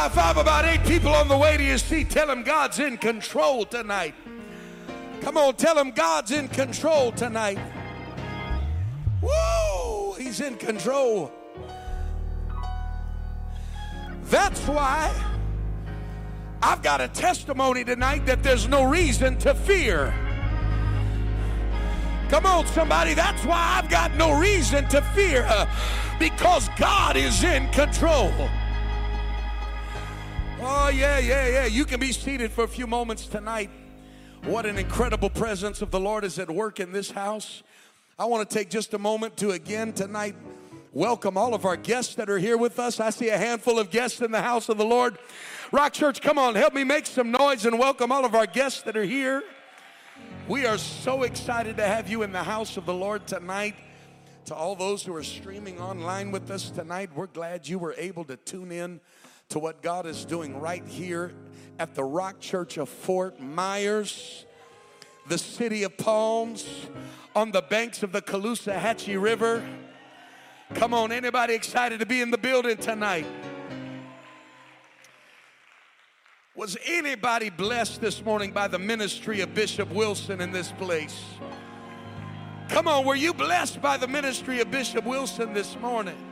High five about eight people on the way to your seat. Tell them God's in control tonight. Come on, tell them God's in control tonight. Woo! He's in control. That's why I've got a testimony tonight that there's no reason to fear. Come on, somebody. That's why I've got no reason to fear because God is in control. Oh, yeah, yeah, yeah. You can be seated for a few moments tonight. What an incredible presence of the Lord is at work in this house. I want to take just a moment to again tonight welcome all of our guests that are here with us. I see a handful of guests in the house of the Lord. Rock Church, come on, help me make some noise and welcome all of our guests that are here. We are so excited to have you in the house of the Lord tonight. To all those who are streaming online with us tonight, we're glad you were able to tune in to what God is doing right here at the Rock Church of Fort Myers, the city of Palms, on the banks of the Caloosahatchee River. Come on, anybody excited to be in the building tonight? Was anybody blessed this morning by the ministry of Bishop Wilson in this place? Come on, were you blessed by the ministry of Bishop Wilson this morning?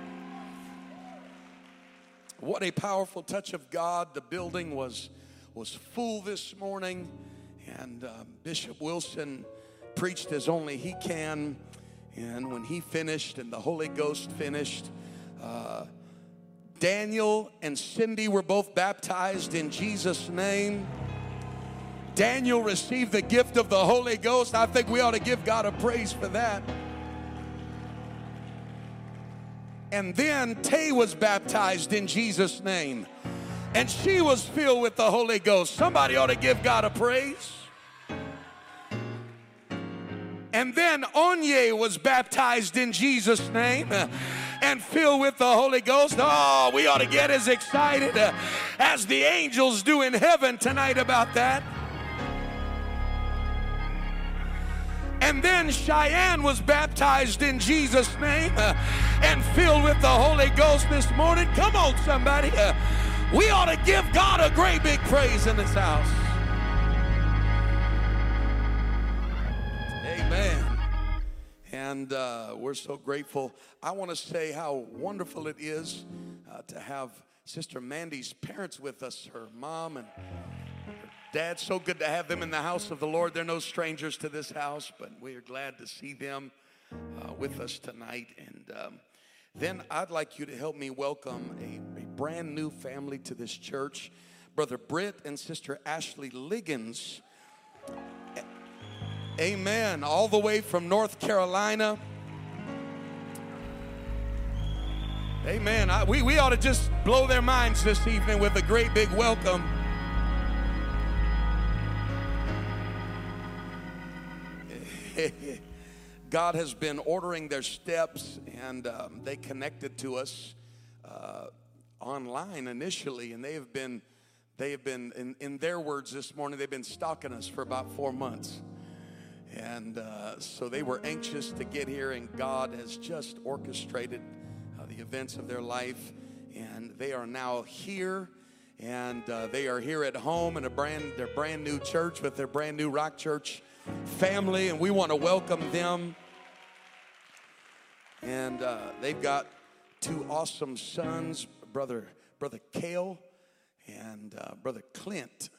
What a powerful touch of God. The building was, was full this morning, and uh, Bishop Wilson preached as only he can. And when he finished and the Holy Ghost finished, uh, Daniel and Cindy were both baptized in Jesus' name. Daniel received the gift of the Holy Ghost. I think we ought to give God a praise for that. And then Tay was baptized in Jesus' name. And she was filled with the Holy Ghost. Somebody ought to give God a praise. And then Onye was baptized in Jesus' name and filled with the Holy Ghost. Oh, we ought to get as excited as the angels do in heaven tonight about that. And then Cheyenne was baptized in Jesus' name uh, and filled with the Holy Ghost this morning. Come on, somebody. Uh, we ought to give God a great big praise in this house. Amen. And uh, we're so grateful. I want to say how wonderful it is uh, to have Sister Mandy's parents with us, her mom and dad. So good to have them in the house of the Lord. They're no strangers to this house, but we are glad to see them uh, with us tonight. And um, then I'd like you to help me welcome a, a brand new family to this church. Brother Britt and Sister Ashley Liggins Amen. All the way from North Carolina. Amen. I, we, we ought to just blow their minds this evening with a great big welcome. God has been ordering their steps, and um, they connected to us uh, online initially, and they have been, they have been, in, in their words this morning, they've been stalking us for about four months. And uh, so they were anxious to get here, and God has just orchestrated uh, the events of their life. And they are now here, and uh, they are here at home in a brand, their brand new church with their brand new Rock Church family, and we want to welcome them. And uh, they've got two awesome sons, brother brother Kale and uh, brother Clint.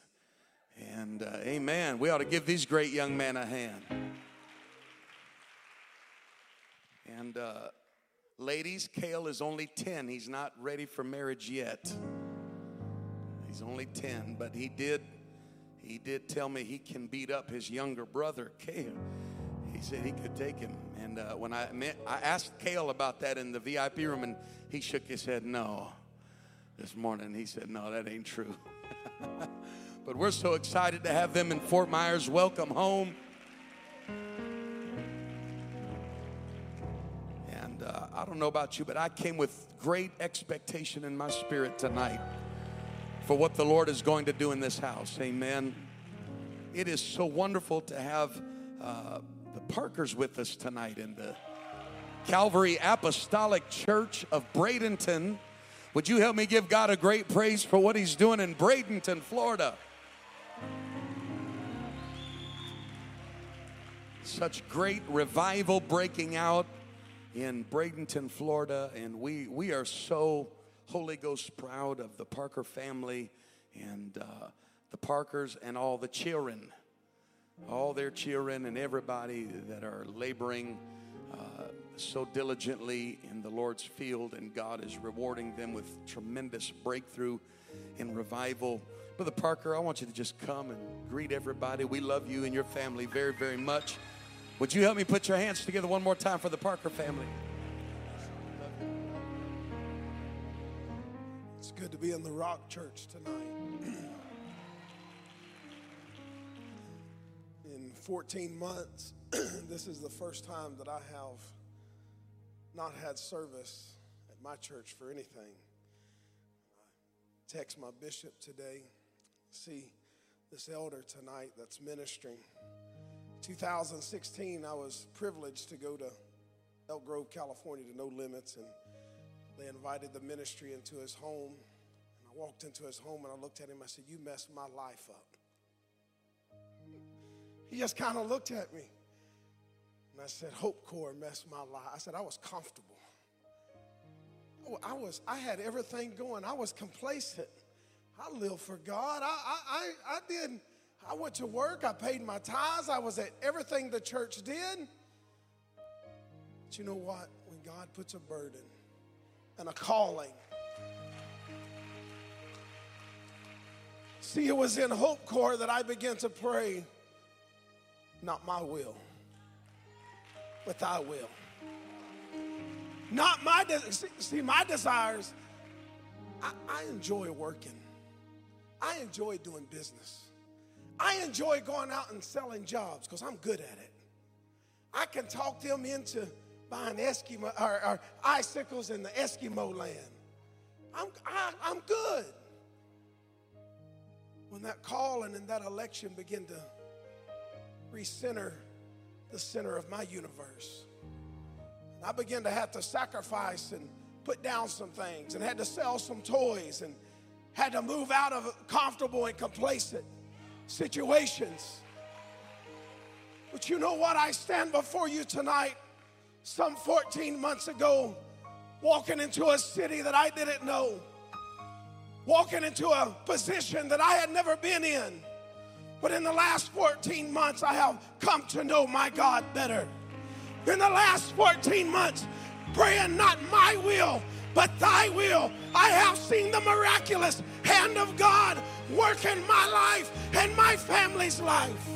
And uh, amen. We ought to give these great young men a hand. And uh, ladies, Kale is only 10. He's not ready for marriage yet. He's only 10, but he did he did tell me he can beat up his younger brother, Kale. He said he could take him. And uh, when I met, I asked Kale about that in the VIP room, and he shook his head no. This morning, he said, No, that ain't true. But we're so excited to have them in Fort Myers. Welcome home. And uh, I don't know about you, but I came with great expectation in my spirit tonight for what the Lord is going to do in this house. Amen. It is so wonderful to have uh, the Parkers with us tonight in the Calvary Apostolic Church of Bradenton Would you help me give God a great praise for what He's doing in Bradenton, Florida? Such great revival breaking out in Bradenton, Florida, and we, we are so Holy Ghost proud of the Parker family and uh, the Parkers and all the children, all their children and everybody that are laboring uh, so diligently in the Lord's field, and God is rewarding them with tremendous breakthrough and revival. Brother Parker, I want you to just come and greet everybody. We love you and your family very, very much. Would you help me put your hands together one more time for the Parker family? Good to be in the Rock Church tonight. in 14 months, this is the first time that I have not had service at my church for anything. I text my bishop today, see this elder tonight that's ministering. 2016, I was privileged to go to Elk Grove, California to No Limits, and they invited the ministry into his home. I walked into his home and I looked at him. I said, You messed my life up. He just kind of looked at me. And I said, Hope Corps messed my life. I said, I was comfortable. Oh, I was, I had everything going. I was complacent. I lived for God. I, I, I, I did, I went to work. I paid my tithes. I was at everything the church did. But you know what? When God puts a burden and a calling, See, it was in Hope Corps that I began to pray, not my will, but thy will. Not my, de- see, my desires. I, I enjoy working. I enjoy doing business. I enjoy going out and selling jobs because I'm good at it. I can talk them into buying Eskimo or, or icicles in the Eskimo land. I'm, I, I'm good when that calling and that election begin to recenter the center of my universe. And I began to have to sacrifice and put down some things and had to sell some toys and had to move out of comfortable and complacent situations. But you know what? I stand before you tonight, some 14 months ago, walking into a city that I didn't know walking into a position that I had never been in. But in the last 14 months, I have come to know my God better. In the last 14 months, praying not my will, but thy will, I have seen the miraculous hand of God work in my life and my family's life.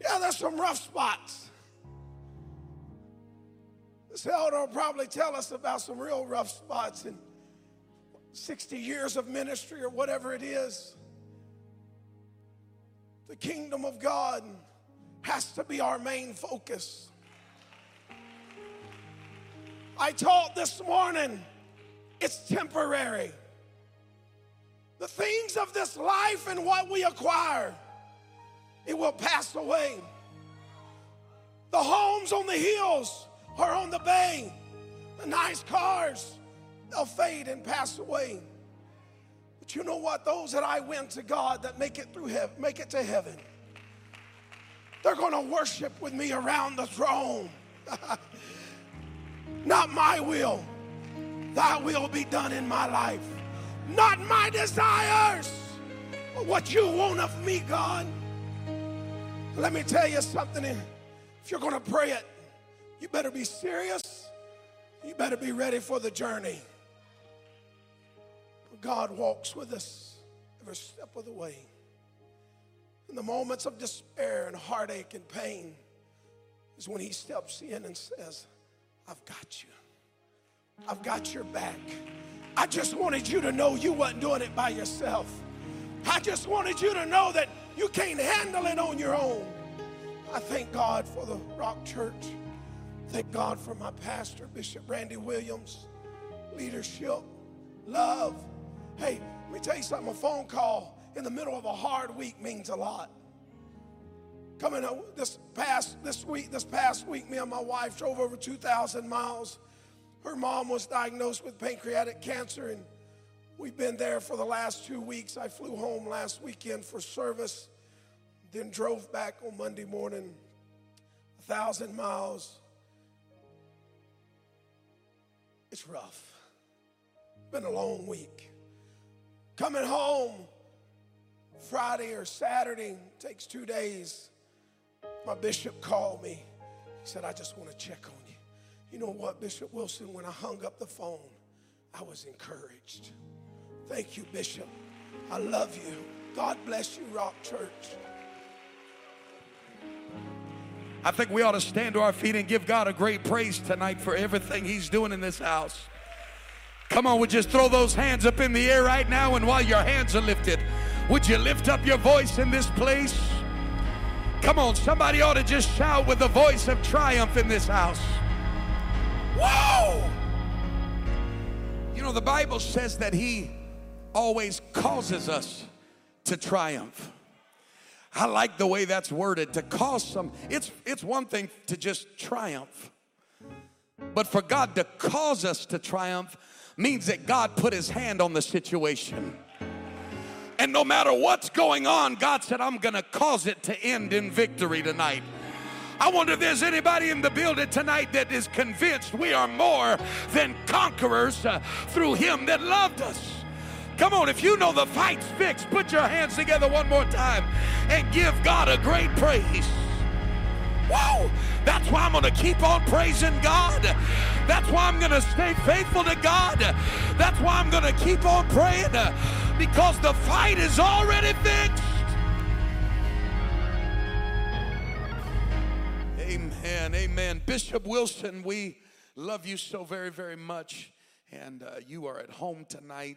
Yeah, there's some rough spots. This elder will probably tell us about some real rough spots in 60 years of ministry or whatever it is. The kingdom of God has to be our main focus. I taught this morning, it's temporary. The things of this life and what we acquire, it will pass away. The homes on the hills, or on the bay, the nice cars, they'll fade and pass away. But you know what? Those that I win to God that make it through heaven, make it to heaven, they're going to worship with me around the throne. Not my will, thy will be done in my life. Not my desires, but what you want of me, God. Let me tell you something. If you're going to pray it, you better be serious. You better be ready for the journey. God walks with us every step of the way. In the moments of despair and heartache and pain is when He steps in and says, I've got you. I've got your back. I just wanted you to know you wasn't doing it by yourself. I just wanted you to know that you can't handle it on your own. I thank God for the Rock Church. Thank God for my pastor, Bishop Randy Williams, leadership, love. Hey, let me tell you something a phone call in the middle of a hard week means a lot. Coming up uh, this past this week, this past week, me and my wife drove over 2,000 miles Her mom was diagnosed with pancreatic cancer, and we've been there for the last two weeks. I flew home last weekend for service, then drove back on Monday morning, a thousand miles. It's rough. Been a long week. Coming home Friday or Saturday takes two days. My bishop called me. He said, I just want to check on you. You know what, Bishop Wilson? When I hung up the phone, I was encouraged. Thank you, Bishop. I love you. God bless you, Rock Church. I think we ought to stand to our feet and give God a great praise tonight for everything He's doing in this house. Come on, would you just throw those hands up in the air right now? And while your hands are lifted, would you lift up your voice in this place? Come on, somebody ought to just shout with the voice of triumph in this house. Whoa! You know, the Bible says that He always causes us to triumph. I like the way that's worded to cause some. It's, it's one thing to just triumph, but for God to cause us to triumph means that God put his hand on the situation. And no matter what's going on, God said, I'm gonna cause it to end in victory tonight. I wonder if there's anybody in the building tonight that is convinced we are more than conquerors uh, through him that loved us. Come on, if you know the fight's fixed, put your hands together one more time and give God a great praise. Whoa! That's why I'm going to keep on praising God. That's why I'm going to stay faithful to God. That's why I'm going to keep on praying because the fight is already fixed. Amen. Amen. Bishop Wilson, we love you so very, very much. And uh, you are at home tonight.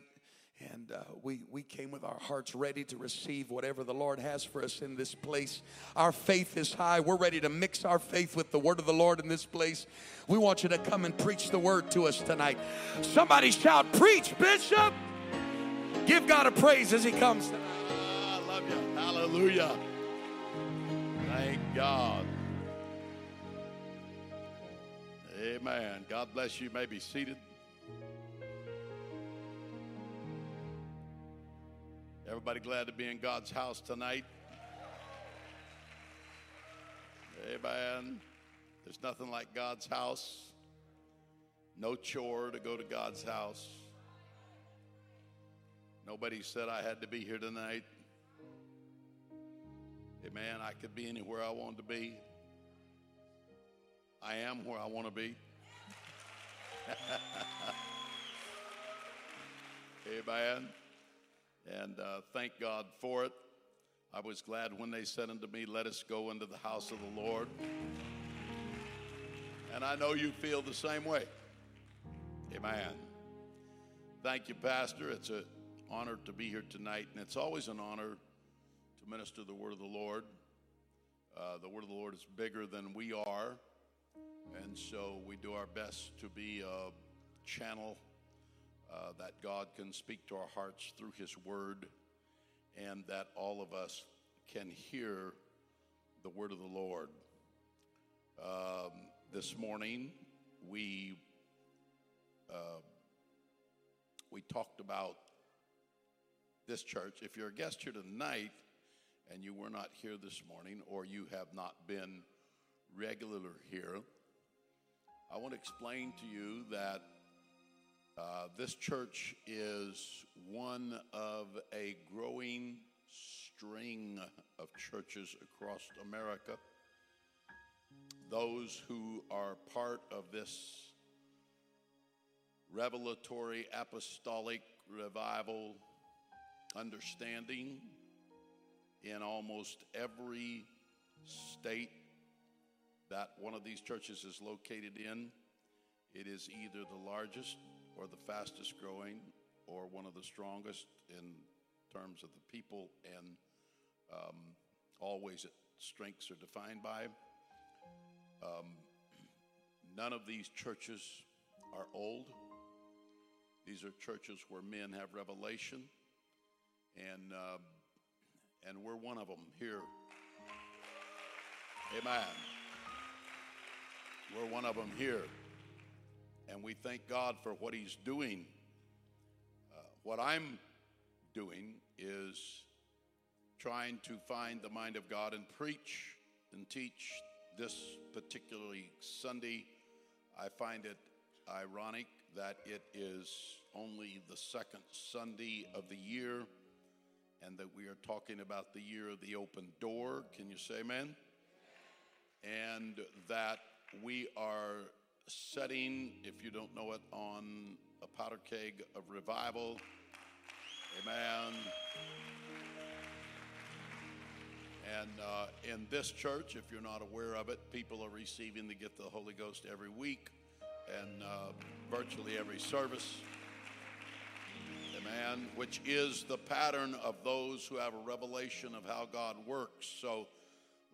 And uh, we, we came with our hearts ready to receive whatever the Lord has for us in this place. Our faith is high. We're ready to mix our faith with the word of the Lord in this place. We want you to come and preach the word to us tonight. Somebody shout, Preach, Bishop! Give God a praise as He comes tonight. I love you. Hallelujah. Thank God. Amen. God bless you. you may be seated. Everybody glad to be in God's house tonight? Amen. There's nothing like God's house. No chore to go to God's house. Nobody said I had to be here tonight. Amen. I could be anywhere I wanted to be. I am where I want to be. Amen and uh, thank God for it. I was glad when they said unto me, Let us go into the house of the Lord. And I know you feel the same way. Amen. Thank you, Pastor. It's an honor to be here tonight, and it's always an honor to minister the word of the Lord. Uh, the word of the Lord is bigger than we are, and so we do our best to be a channel uh, that God can speak to our hearts through His Word, and that all of us can hear the Word of the Lord. Um, this morning, we uh, we talked about this church. If you're a guest here tonight and you were not here this morning, or you have not been regular here, I want to explain to you that uh, this church is one of a growing string of churches across America. Those who are part of this revelatory apostolic revival understanding in almost every state that one of these churches is located in. It is either the largest or the fastest growing or one of the strongest in terms of the people and um, always strengths are defined by. Um, none of these churches are old. These are churches where men have revelation, and uh, and we're one of them here. Amen. We're one of them here. And we thank God for what He's doing. Uh, what I'm doing is trying to find the mind of God and preach and teach this particularly Sunday. I find it ironic that it is only the second Sunday of the year and that we are talking about the year of the open door. Can you say amen? And that we are setting, if you don't know it, on a powder keg of revival. Amen. And uh, in this church, if you're not aware of it, people are receiving the gift of the Holy Ghost every week and uh, virtually every service. Amen. Which is the pattern of those who have a revelation of how God works. So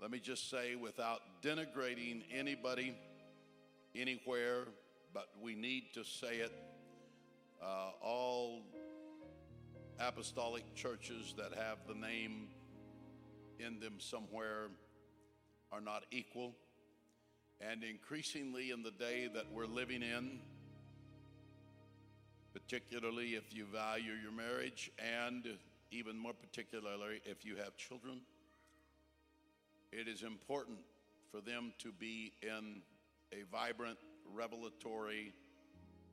let me just say, without denigrating anybody anywhere, but we need to say it. Uh, all apostolic churches that have the name in them somewhere are not equal. And increasingly in the day that we're living in, particularly if you value your marriage, and even more particularly if you have children, it is important for them to be in a vibrant, revelatory,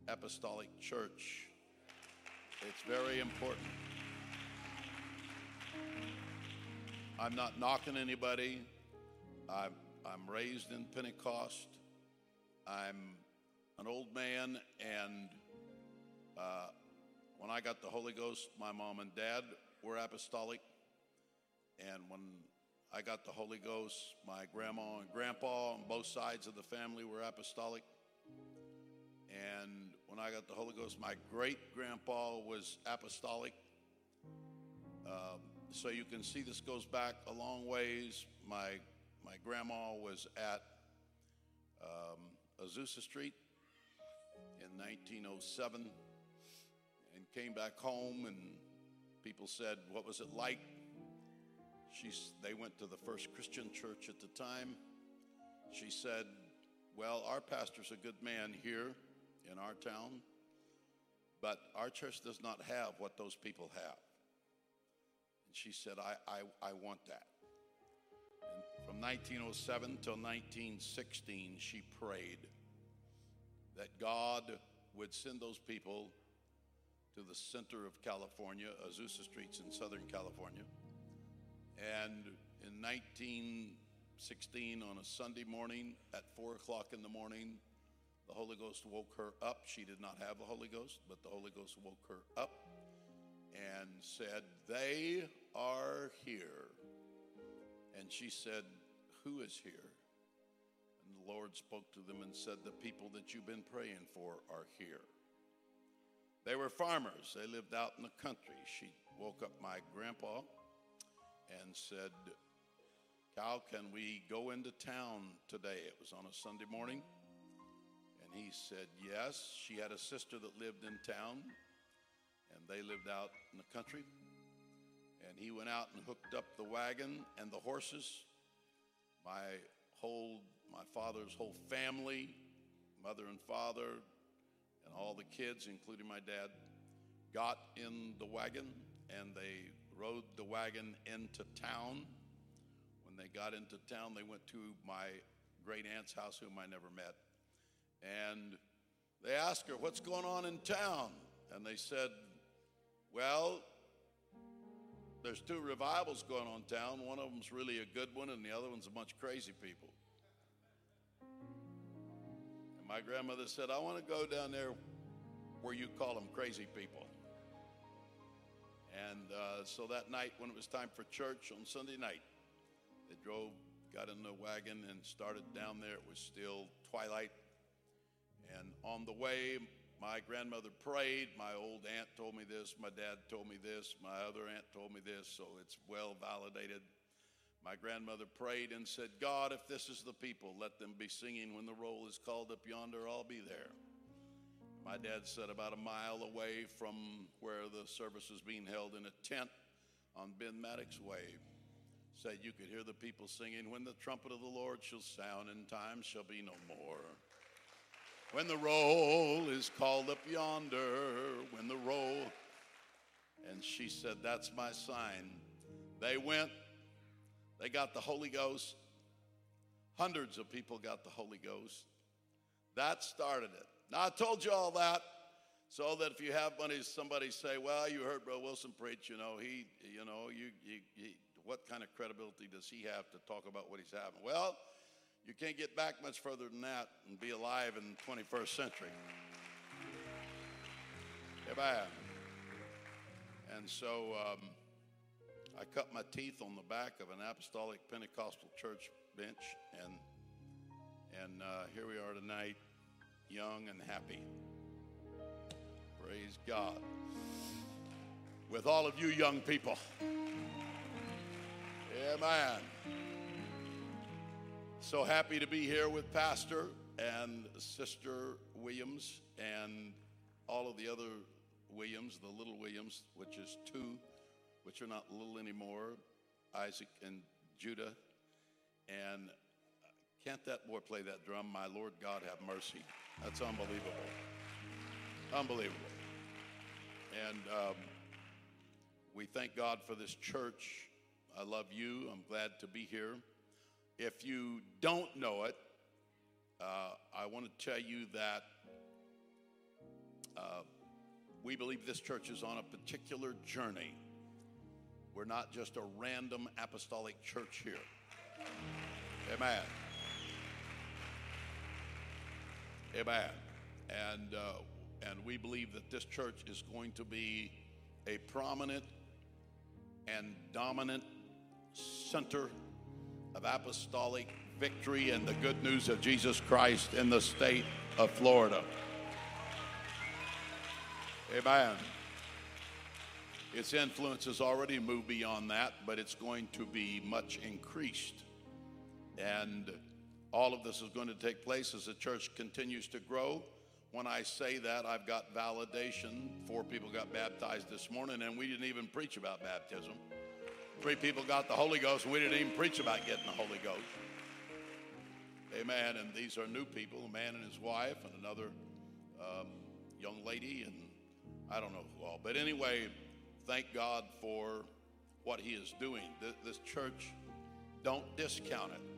apostolic church. It's very important. I'm not knocking anybody. I'm, I'm raised in Pentecost. I'm an old man, and uh, when I got the Holy Ghost, my mom and dad were apostolic. And when I got the Holy Ghost, my grandma and grandpa on both sides of the family were apostolic. And when I got the Holy Ghost, my great grandpa was apostolic. Um, so you can see this goes back a long ways. My, my grandma was at um, Azusa Street in 1907 and came back home, and people said, What was it like? She's, they went to the first Christian church at the time. She said, Well, our pastor's a good man here in our town, but our church does not have what those people have. And she said, I, I, I want that. And from 1907 till 1916, she prayed that God would send those people to the center of California, Azusa Streets in Southern California. And in 1916, on a Sunday morning at 4 o'clock in the morning, the Holy Ghost woke her up. She did not have the Holy Ghost, but the Holy Ghost woke her up and said, They are here. And she said, Who is here? And the Lord spoke to them and said, The people that you've been praying for are here. They were farmers, they lived out in the country. She woke up my grandpa and said, Cal, can we go into town today? It was on a Sunday morning. And he said, Yes. She had a sister that lived in town, and they lived out in the country. And he went out and hooked up the wagon and the horses. My whole, my father's whole family, mother and father, and all the kids, including my dad, got in the wagon and they rode the wagon into town. When they got into town, they went to my great aunt's house, whom I never met. And they asked her, What's going on in town? And they said, Well, there's two revivals going on town. One of them's really a good one, and the other one's a bunch of crazy people. And my grandmother said, I want to go down there where you call them crazy people. And uh, so that night, when it was time for church on Sunday night, they drove, got in the wagon, and started down there. It was still twilight. And on the way, my grandmother prayed. My old aunt told me this. My dad told me this. My other aunt told me this. So it's well validated. My grandmother prayed and said, God, if this is the people, let them be singing when the roll is called up yonder. I'll be there. My dad said about a mile away from where the service was being held in a tent on Ben Maddox Way, said you could hear the people singing, When the trumpet of the Lord shall sound, and time shall be no more. When the roll is called up yonder, when the roll. And she said, That's my sign. They went, they got the Holy Ghost. Hundreds of people got the Holy Ghost. That started it. Now, I told you all that so that if you have money, somebody say, "Well, you heard Bro Wilson preach. You know, he, you know, you, you, what kind of credibility does he have to talk about what he's having?" Well, you can't get back much further than that and be alive in the 21st century. Amen. And so um, I cut my teeth on the back of an apostolic Pentecostal church bench, and and uh, here we are tonight, young and happy. Praise God. With all of you young people. Amen. So happy to be here with Pastor and Sister Williams and all of the other Williams, the little Williams, which is two, which are not little anymore, Isaac and Judah. And can't that boy play that drum? My Lord God have mercy. That's unbelievable. Unbelievable. And um, we thank God for this church. I love you. I'm glad to be here. If you don't know it, uh, I want to tell you that uh, we believe this church is on a particular journey. We're not just a random apostolic church here. Amen. Amen. And, uh, and we believe that this church is going to be a prominent and dominant center of apostolic victory and the good news of Jesus Christ in the state of Florida. Amen. Its influence has already moved beyond that, but it's going to be much increased. And all of this is going to take place as the church continues to grow. When I say that, I've got validation. Four people got baptized this morning, and we didn't even preach about baptism. Three people got the Holy Ghost, and we didn't even preach about getting the Holy Ghost. Amen. And these are new people a man and his wife, and another um, young lady, and I don't know who all. But anyway, thank God for what He is doing. This, this church, don't discount it.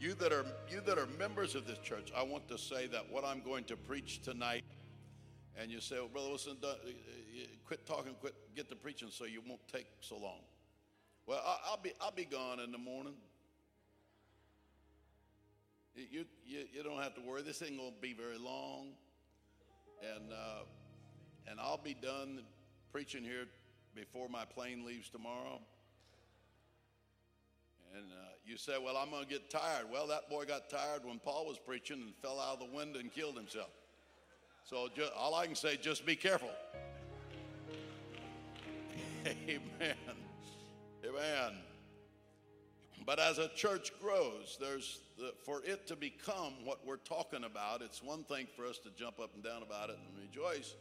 You that are you that are members of this church, I want to say that what I'm going to preach tonight, and you say, well, brother, listen, quit talking, quit get to preaching, so you won't take so long. Well, I'll be I'll be gone in the morning. You, you, you don't have to worry. This ain't to be very long. And, uh, and I'll be done preaching here before my plane leaves tomorrow. And uh, you say, Well, I'm going to get tired. Well, that boy got tired when Paul was preaching and fell out of the window and killed himself. So just, all I can say, just be careful. Amen. Amen. But as a church grows, there's the, for it to become what we're talking about. It's one thing for us to jump up and down about it and rejoice,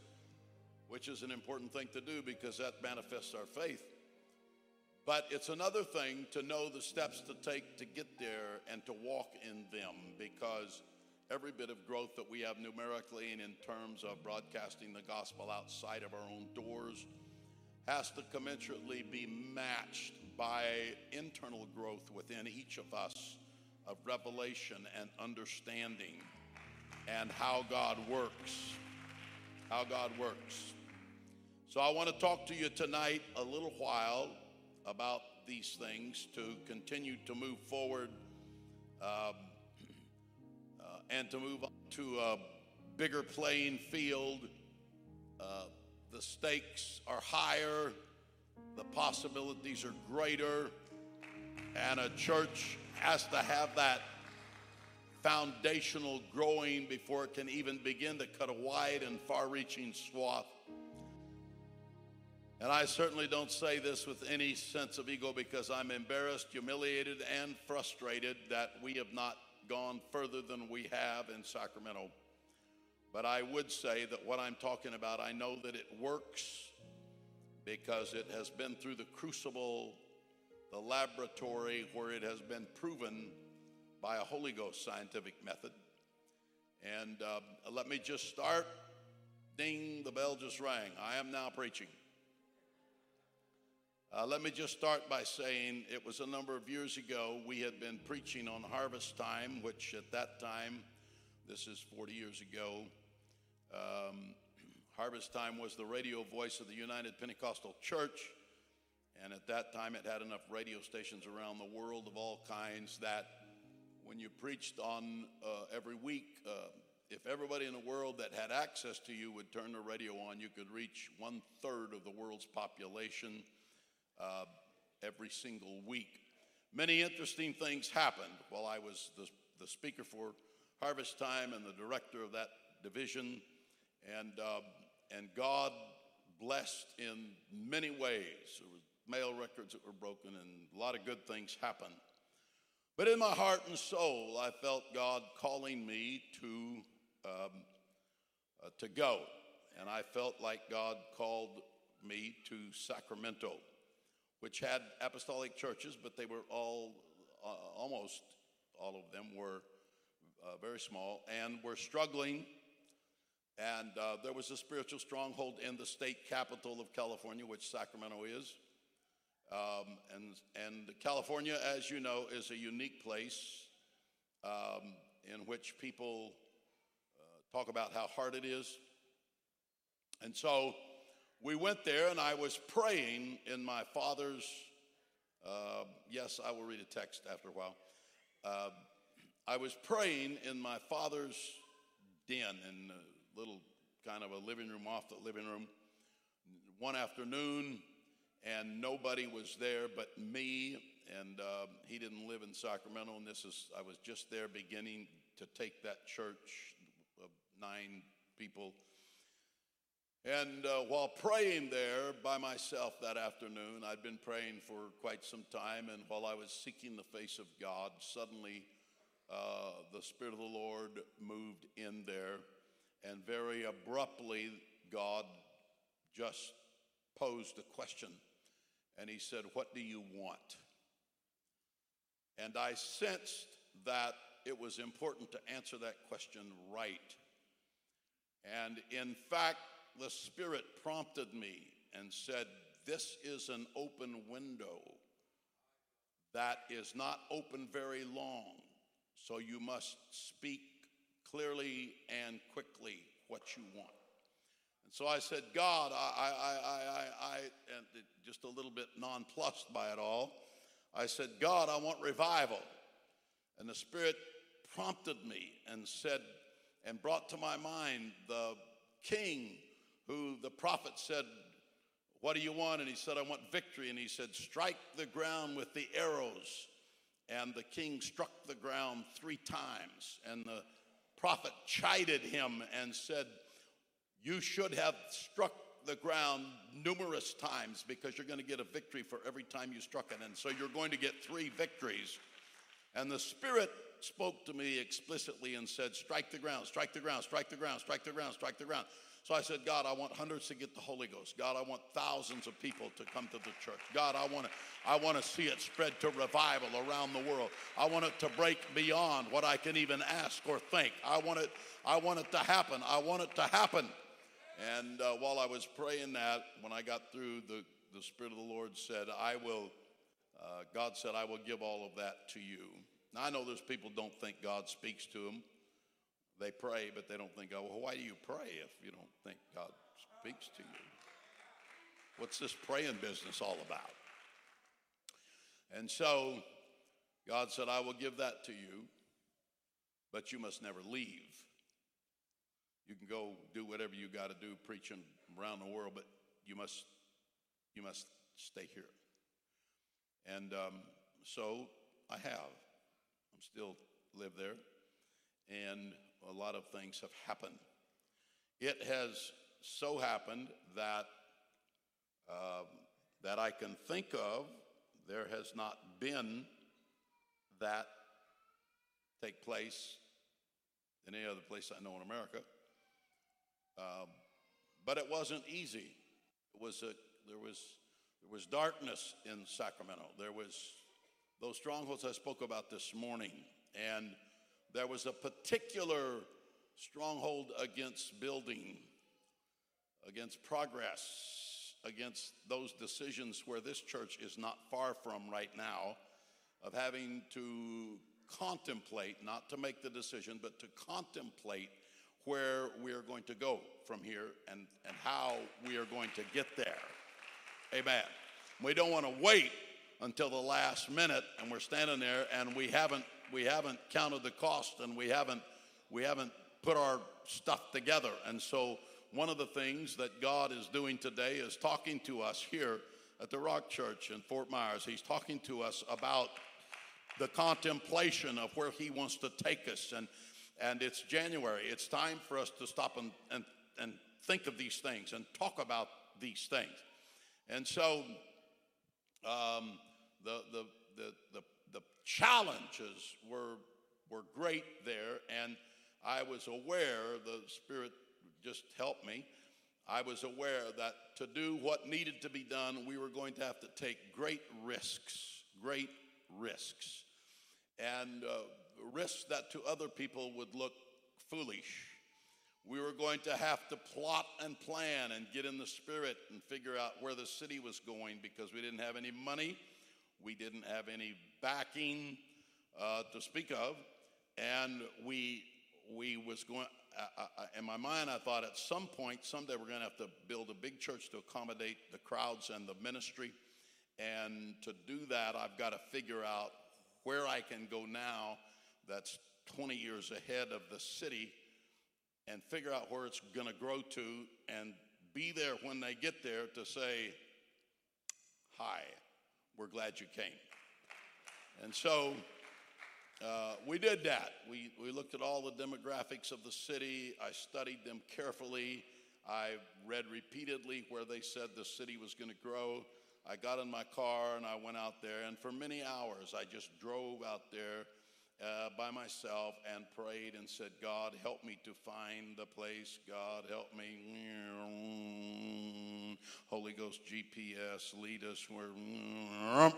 which is an important thing to do because that manifests our faith. But it's another thing to know the steps to take to get there and to walk in them because every bit of growth that we have numerically and in terms of broadcasting the gospel outside of our own doors has to commensurately be matched by internal growth within each of us of revelation and understanding and how God works. How God works. So I want to talk to you tonight a little while about these things to continue to move forward um, uh, and to move to a bigger playing field. Uh, the stakes are higher, the possibilities are greater, and a church has to have that foundational growing before it can even begin to cut a wide and far reaching swath. And I certainly don't say this with any sense of ego because I'm embarrassed, humiliated, and frustrated that we have not gone further than we have in Sacramento. But I would say that what I'm talking about, I know that it works because it has been through the crucible the laboratory where it has been proven by a Holy Ghost scientific method. And uh, let me just start. Ding, the bell just rang. I am now preaching. Uh, let me just start by saying it was a number of years ago we had been preaching on harvest time, which at that time, this is 40 years ago, um, harvest time was the radio voice of the United Pentecostal Church. And at that time, it had enough radio stations around the world of all kinds that when you preached on uh, every week, uh, if everybody in the world that had access to you would turn the radio on, you could reach one third of the world's population uh, every single week. Many interesting things happened while I was the, the speaker for Harvest Time and the director of that division. And, uh, and God blessed in many ways. There was mail records that were broken and a lot of good things happened. But in my heart and soul, I felt God calling me to, um, uh, to go. And I felt like God called me to Sacramento which had apostolic churches, but they were all, uh, almost all of them were uh, very small and were struggling. And uh, there was a spiritual stronghold in the state capital of California, which Sacramento is. Um, and, and California, as you know, is a unique place um, in which people uh, talk about how hard it is. And so we went there, and I was praying in my father's. Uh, yes, I will read a text after a while. Uh, I was praying in my father's den in a little kind of a living room off the living room one afternoon, and nobody was there but me. And uh, he didn't live in Sacramento, and this is I was just there beginning to take that church of nine people and uh, while praying there by myself that afternoon, I'd been praying for quite some time, and while I was seeking the face of God, suddenly uh, the Spirit of the Lord moved in there, and very abruptly, God just posed a question. And He said, What do you want? And I sensed that it was important to answer that question right. And in fact, the Spirit prompted me and said, This is an open window that is not open very long. So you must speak clearly and quickly what you want. And so I said, God, I, I, I, I, I and just a little bit nonplussed by it all, I said, God, I want revival. And the Spirit prompted me and said, and brought to my mind the king who the prophet said, What do you want? And he said, I want victory. And he said, Strike the ground with the arrows. And the king struck the ground three times. And the prophet chided him and said, You should have struck the ground numerous times because you're going to get a victory for every time you struck it. And so you're going to get three victories. And the Spirit spoke to me explicitly and said, Strike the ground, strike the ground, strike the ground, strike the ground, strike the ground. So I said, God, I want hundreds to get the Holy Ghost. God, I want thousands of people to come to the church. God, I want to, I want to see it spread to revival around the world. I want it to break beyond what I can even ask or think. I want it, I want it to happen. I want it to happen. And uh, while I was praying that, when I got through, the, the Spirit of the Lord said, I will, uh, God said, I will give all of that to you. Now, I know there's people don't think God speaks to them. They pray, but they don't think, oh, well, why do you pray if you don't think God speaks to you? What's this praying business all about? And so God said, I will give that to you, but you must never leave. You can go do whatever you got to do preaching around the world, but you must you must stay here. And um, so I have. I'm still live there, and a lot of things have happened. It has so happened that uh, that I can think of, there has not been that take place in any other place I know in America. Um, but it wasn't easy. It was a, there was there was darkness in Sacramento. There was those strongholds I spoke about this morning, and there was a particular stronghold against building, against progress, against those decisions where this church is not far from right now of having to contemplate, not to make the decision, but to contemplate where we are going to go from here and, and how we are going to get there. Amen. We don't want to wait until the last minute and we're standing there and we haven't we haven't counted the cost and we haven't we haven't put our stuff together. And so one of the things that God is doing today is talking to us here at the Rock Church in Fort Myers. He's talking to us about the contemplation of where he wants to take us and and it's January. It's time for us to stop and, and, and think of these things and talk about these things. And so um, the, the, the, the, the challenges were, were great there, and I was aware, the Spirit just helped me. I was aware that to do what needed to be done, we were going to have to take great risks, great risks, and uh, risks that to other people would look foolish. We were going to have to plot and plan and get in the spirit and figure out where the city was going because we didn't have any money, we didn't have any backing uh, to speak of, and we we was going. Uh, uh, in my mind, I thought at some point, someday we're going to have to build a big church to accommodate the crowds and the ministry. And to do that, I've got to figure out where I can go now that's 20 years ahead of the city and figure out where it's going to grow to and be there when they get there to say, Hi, we're glad you came. And so uh, we did that. We, we looked at all the demographics of the city. I studied them carefully. I read repeatedly where they said the city was going to grow. I got in my car and I went out there, and for many hours I just drove out there uh, by myself and prayed and said, God, help me to find the place. God, help me. Holy Ghost GPS, lead us where.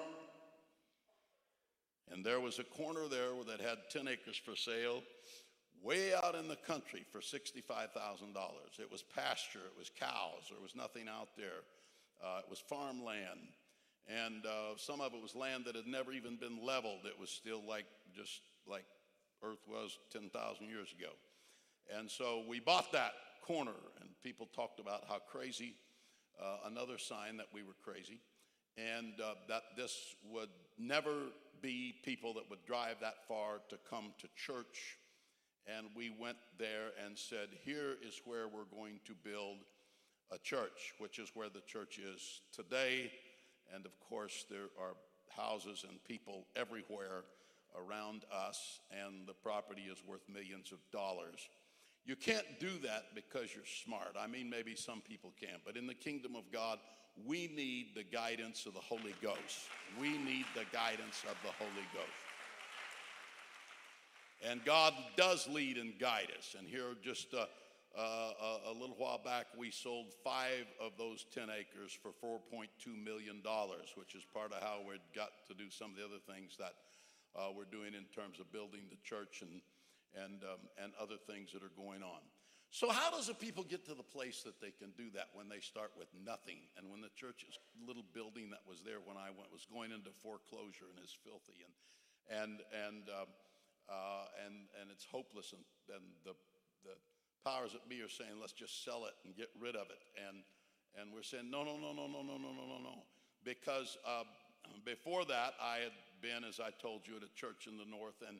And there was a corner there that had 10 acres for sale, way out in the country for $65,000. It was pasture, it was cows, there was nothing out there. Uh, it was farmland. And uh, some of it was land that had never even been leveled. It was still like just like Earth was 10,000 years ago. And so we bought that corner, and people talked about how crazy, uh, another sign that we were crazy, and uh, that this would never be people that would drive that far to come to church. And we went there and said, Here is where we're going to build a church, which is where the church is today. And of course, there are houses and people everywhere around us, and the property is worth millions of dollars. You can't do that because you're smart. I mean, maybe some people can, but in the kingdom of God, we need the guidance of the Holy Ghost. We need the guidance of the Holy Ghost. And God does lead and guide us. And here, just uh, uh, a little while back, we sold five of those 10 acres for $4.2 million, which is part of how we got to do some of the other things that uh, we're doing in terms of building the church and, and, um, and other things that are going on. So, how does a people get to the place that they can do that when they start with nothing? And when the church's little building that was there when I went was going into foreclosure and is filthy and and and um, uh, and and it's hopeless and, and the the powers that be are saying let's just sell it and get rid of it and and we're saying no no no no no no no no no no because uh, before that I had been, as I told you, at a church in the north, and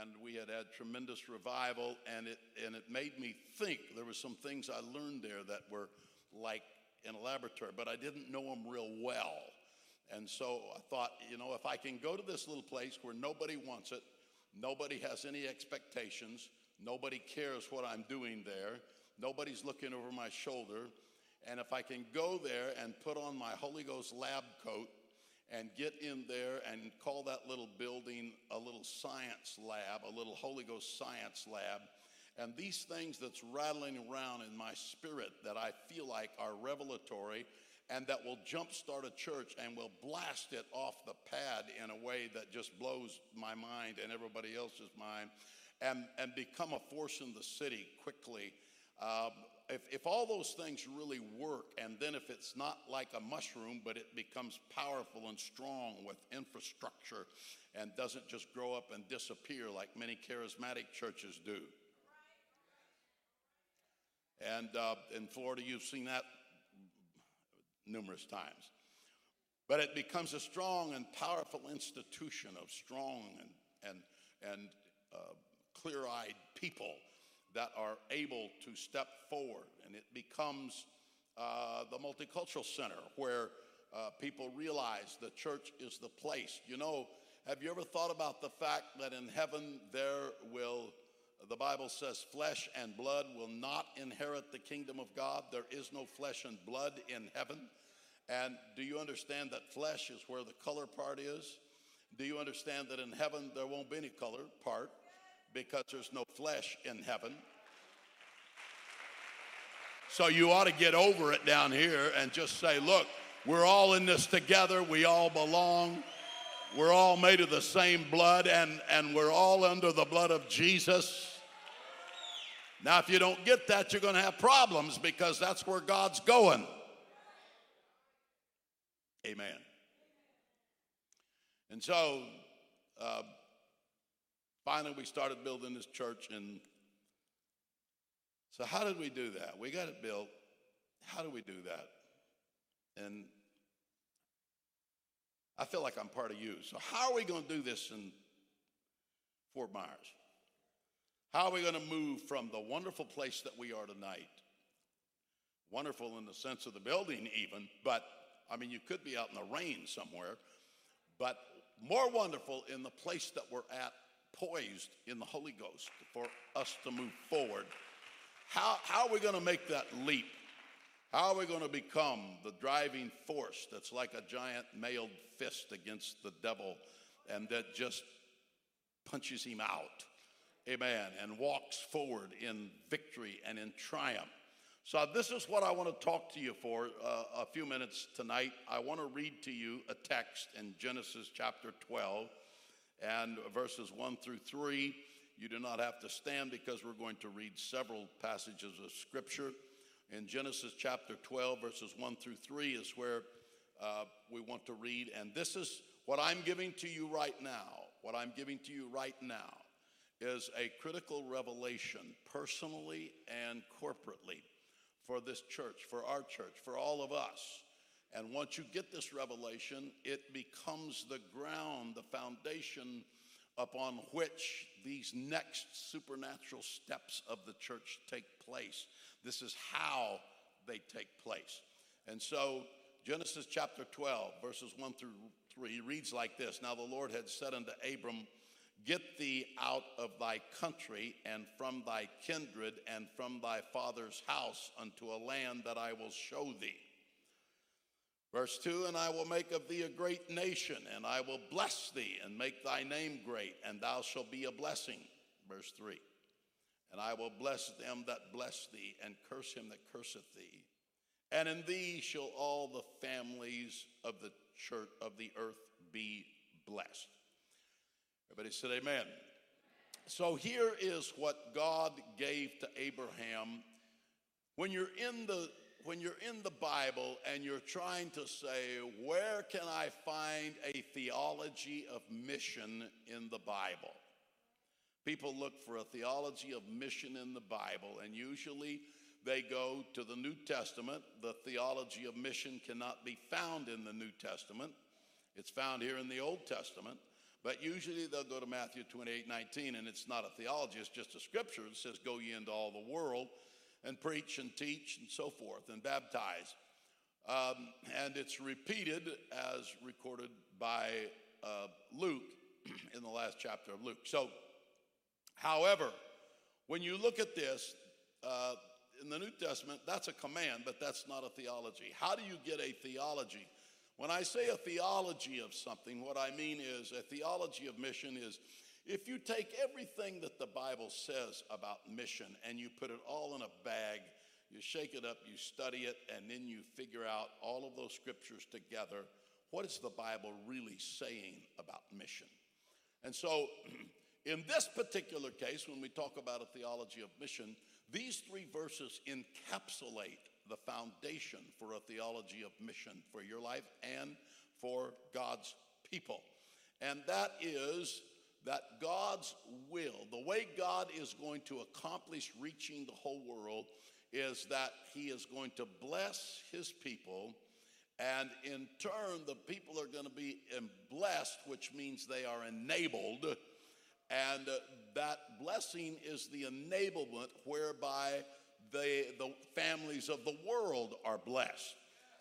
and we had had tremendous revival, and it and it made me think. There were some things I learned there that were like in a laboratory, but I didn't know them real well. And so I thought, you know, if I can go to this little place where nobody wants it, nobody has any expectations, nobody cares what I'm doing there, nobody's looking over my shoulder, and if I can go there and put on my Holy Ghost lab coat and get in there and call that little building a little science lab, a little Holy Ghost science lab. And these things that's rattling around in my spirit that I feel like are revelatory and that will jumpstart a church and will blast it off the pad in a way that just blows my mind and everybody else's mind. and, and become a force in the city quickly. Um, if, if all those things really work, and then if it's not like a mushroom, but it becomes powerful and strong with infrastructure and doesn't just grow up and disappear like many charismatic churches do. And uh, in Florida, you've seen that numerous times. But it becomes a strong and powerful institution of strong and, and, and uh, clear eyed people that are able to step forward. And it becomes uh, the multicultural center where uh, people realize the church is the place. You know, have you ever thought about the fact that in heaven there will, the Bible says, flesh and blood will not inherit the kingdom of God? There is no flesh and blood in heaven. And do you understand that flesh is where the color part is? Do you understand that in heaven there won't be any color part? Because there's no flesh in heaven. So you ought to get over it down here and just say, look, we're all in this together. We all belong. We're all made of the same blood and, and we're all under the blood of Jesus. Now, if you don't get that, you're going to have problems because that's where God's going. Amen. And so, uh, finally, we started building this church. And so, how did we do that? We got it built. How do we do that? And I feel like I'm part of you. So, how are we going to do this in Fort Myers? How are we going to move from the wonderful place that we are tonight? Wonderful in the sense of the building, even, but I mean, you could be out in the rain somewhere, but more wonderful in the place that we're at poised in the Holy Ghost for us to move forward. How, how are we going to make that leap? How are we going to become the driving force that's like a giant mailed fist against the devil and that just punches him out? Amen. And walks forward in victory and in triumph. So, this is what I want to talk to you for uh, a few minutes tonight. I want to read to you a text in Genesis chapter 12 and verses 1 through 3. You do not have to stand because we're going to read several passages of Scripture. In Genesis chapter 12, verses 1 through 3 is where uh, we want to read. And this is what I'm giving to you right now. What I'm giving to you right now is a critical revelation, personally and corporately, for this church, for our church, for all of us. And once you get this revelation, it becomes the ground, the foundation upon which these next supernatural steps of the church take place. This is how they take place. And so, Genesis chapter 12, verses 1 through 3 reads like this Now the Lord had said unto Abram, Get thee out of thy country and from thy kindred and from thy father's house unto a land that I will show thee. Verse 2 And I will make of thee a great nation, and I will bless thee, and make thy name great, and thou shalt be a blessing. Verse 3 And I will bless them that bless thee, and curse him that curseth thee. And in thee shall all the families of the church of the earth be blessed. Everybody said, Amen. So here is what God gave to Abraham. When you're in the when you're in the Bible and you're trying to say, where can I find a theology of mission in the Bible? People look for a theology of mission in the Bible, and usually they go to the New Testament. The theology of mission cannot be found in the New Testament, it's found here in the Old Testament. But usually they'll go to Matthew 28 19, and it's not a theology, it's just a scripture. It says, Go ye into all the world and preach and teach and so forth and baptize. Um, and it's repeated as recorded by uh, Luke in the last chapter of Luke. So, however, when you look at this, uh, in the New Testament, that's a command, but that's not a theology. How do you get a theology? When I say a theology of something, what I mean is a theology of mission is if you take everything that the Bible says about mission and you put it all in a bag, you shake it up, you study it, and then you figure out all of those scriptures together, what is the Bible really saying about mission? And so In this particular case, when we talk about a theology of mission, these three verses encapsulate the foundation for a theology of mission for your life and for God's people. And that is that God's will, the way God is going to accomplish reaching the whole world, is that He is going to bless His people. And in turn, the people are going to be blessed, which means they are enabled. And uh, that blessing is the enablement whereby the, the families of the world are blessed.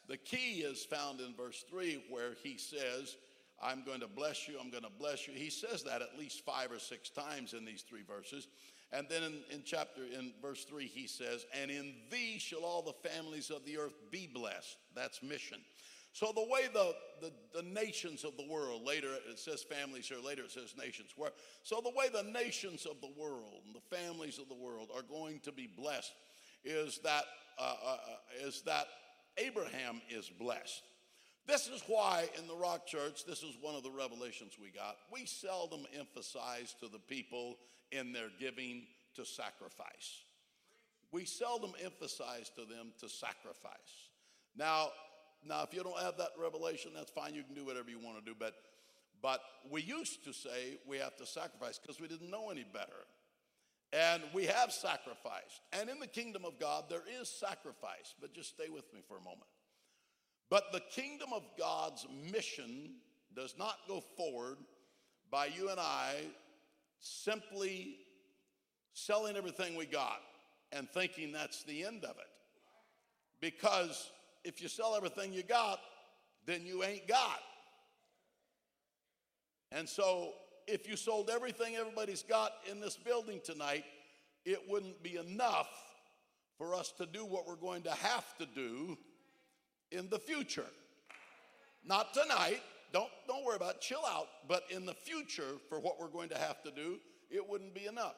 The key is found in verse 3 where he says, I'm going to bless you, I'm going to bless you. He says that at least five or six times in these three verses. And then in, in chapter, in verse 3, he says, And in thee shall all the families of the earth be blessed. That's mission. So the way the, the, the, nations of the world, later it says families here, later it says nations. Where, so the way the nations of the world and the families of the world are going to be blessed is that, uh, uh, uh, is that Abraham is blessed. This is why in the Rock Church, this is one of the revelations we got. We seldom emphasize to the people in their giving to sacrifice. We seldom emphasize to them to sacrifice. Now, now if you don't have that revelation, that's fine. You can do whatever you want to do. But, but we used to say we have to sacrifice because we didn't know any better. And we have sacrificed. And in the kingdom of God, there is sacrifice. But just stay with me for a moment. But the kingdom of God's mission does not go forward by you and I simply selling everything we got and thinking that's the end of it. Because if you sell everything you got, then you ain't got. And so if you sold everything everybody's got in this building tonight, it wouldn't be enough for us to do what we're going to have to do in the future. Not tonight, don't, don't worry about it, chill out, but in the future, for what we're going to have to do, it wouldn't be enough.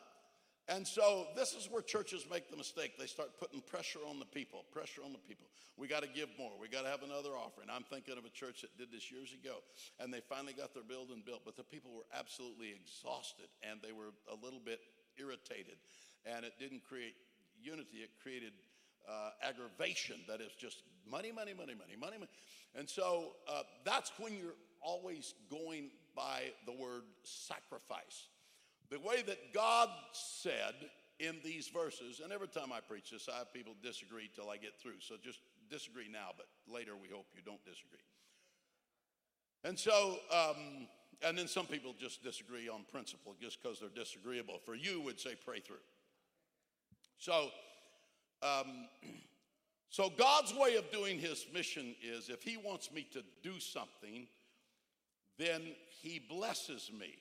And so this is where churches make the mistake. They start putting pressure on the people, pressure on the people. We got to give more. We got to have another offering. I'm thinking of a church that did this years ago, and they finally got their building built, but the people were absolutely exhausted and they were a little bit irritated. And it didn't create unity, it created uh, aggravation that is just money, money, money, money, money. And so uh, that's when you're always going by the word sacrifice. The way that God said in these verses, and every time I preach this, I have people disagree till I get through. So just disagree now, but later we hope you don't disagree. And so, um, and then some people just disagree on principle just because they're disagreeable. For you, would say pray through. So, um, so God's way of doing his mission is if he wants me to do something, then he blesses me.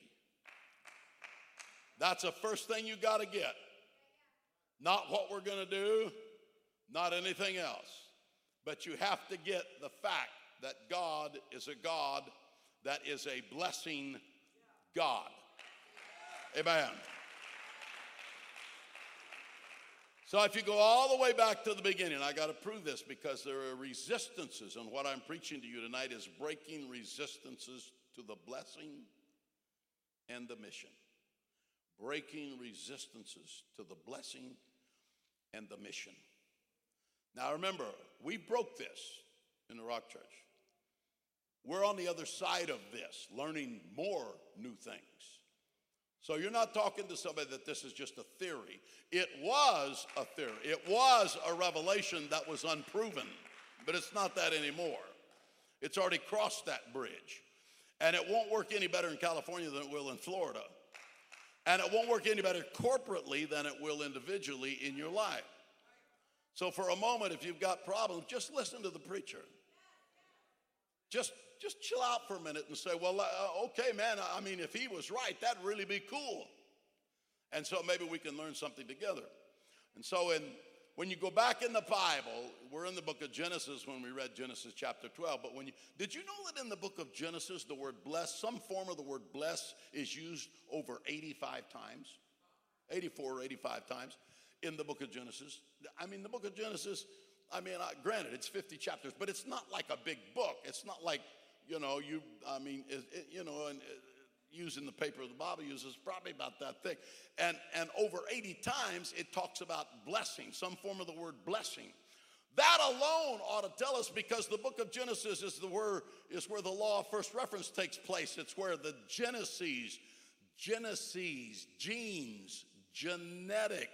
That's the first thing you got to get. Not what we're going to do, not anything else. But you have to get the fact that God is a God that is a blessing God. Amen. So if you go all the way back to the beginning, I got to prove this because there are resistances, and what I'm preaching to you tonight is breaking resistances to the blessing and the mission. Breaking resistances to the blessing and the mission. Now remember, we broke this in the Rock Church. We're on the other side of this, learning more new things. So you're not talking to somebody that this is just a theory. It was a theory, it was a revelation that was unproven, but it's not that anymore. It's already crossed that bridge. And it won't work any better in California than it will in Florida. And it won't work any better corporately than it will individually in your life. So for a moment, if you've got problems, just listen to the preacher. Just just chill out for a minute and say, well, uh, okay, man, I mean, if he was right, that'd really be cool. And so maybe we can learn something together. And so in when you go back in the Bible, we're in the book of Genesis when we read Genesis chapter 12. But when you did you know that in the book of Genesis, the word bless, some form of the word bless is used over 85 times? 84 or 85 times in the book of Genesis. I mean, the book of Genesis, I mean, uh, granted, it's 50 chapters, but it's not like a big book. It's not like you know, you, I mean, it, it, you know, and using the paper of the Bible uses, probably about that thick. And, and over 80 times it talks about blessing, some form of the word blessing. That alone ought to tell us because the book of Genesis is the where is where the law of first reference takes place. It's where the Genesis, Genesis, genes, genetic,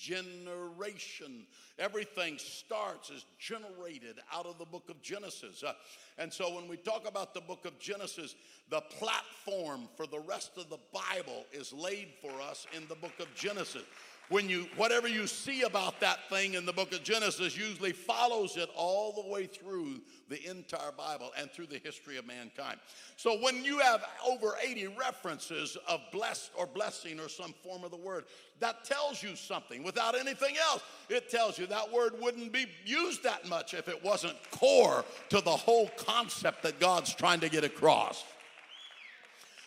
generation. Everything starts, is generated out of the book of Genesis. Uh, and so when we talk about the book of Genesis, the platform for the rest of the Bible is laid for us in the book of Genesis when you whatever you see about that thing in the book of Genesis usually follows it all the way through the entire Bible and through the history of mankind. So when you have over 80 references of blessed or blessing or some form of the word, that tells you something. Without anything else, it tells you that word wouldn't be used that much if it wasn't core to the whole concept that God's trying to get across.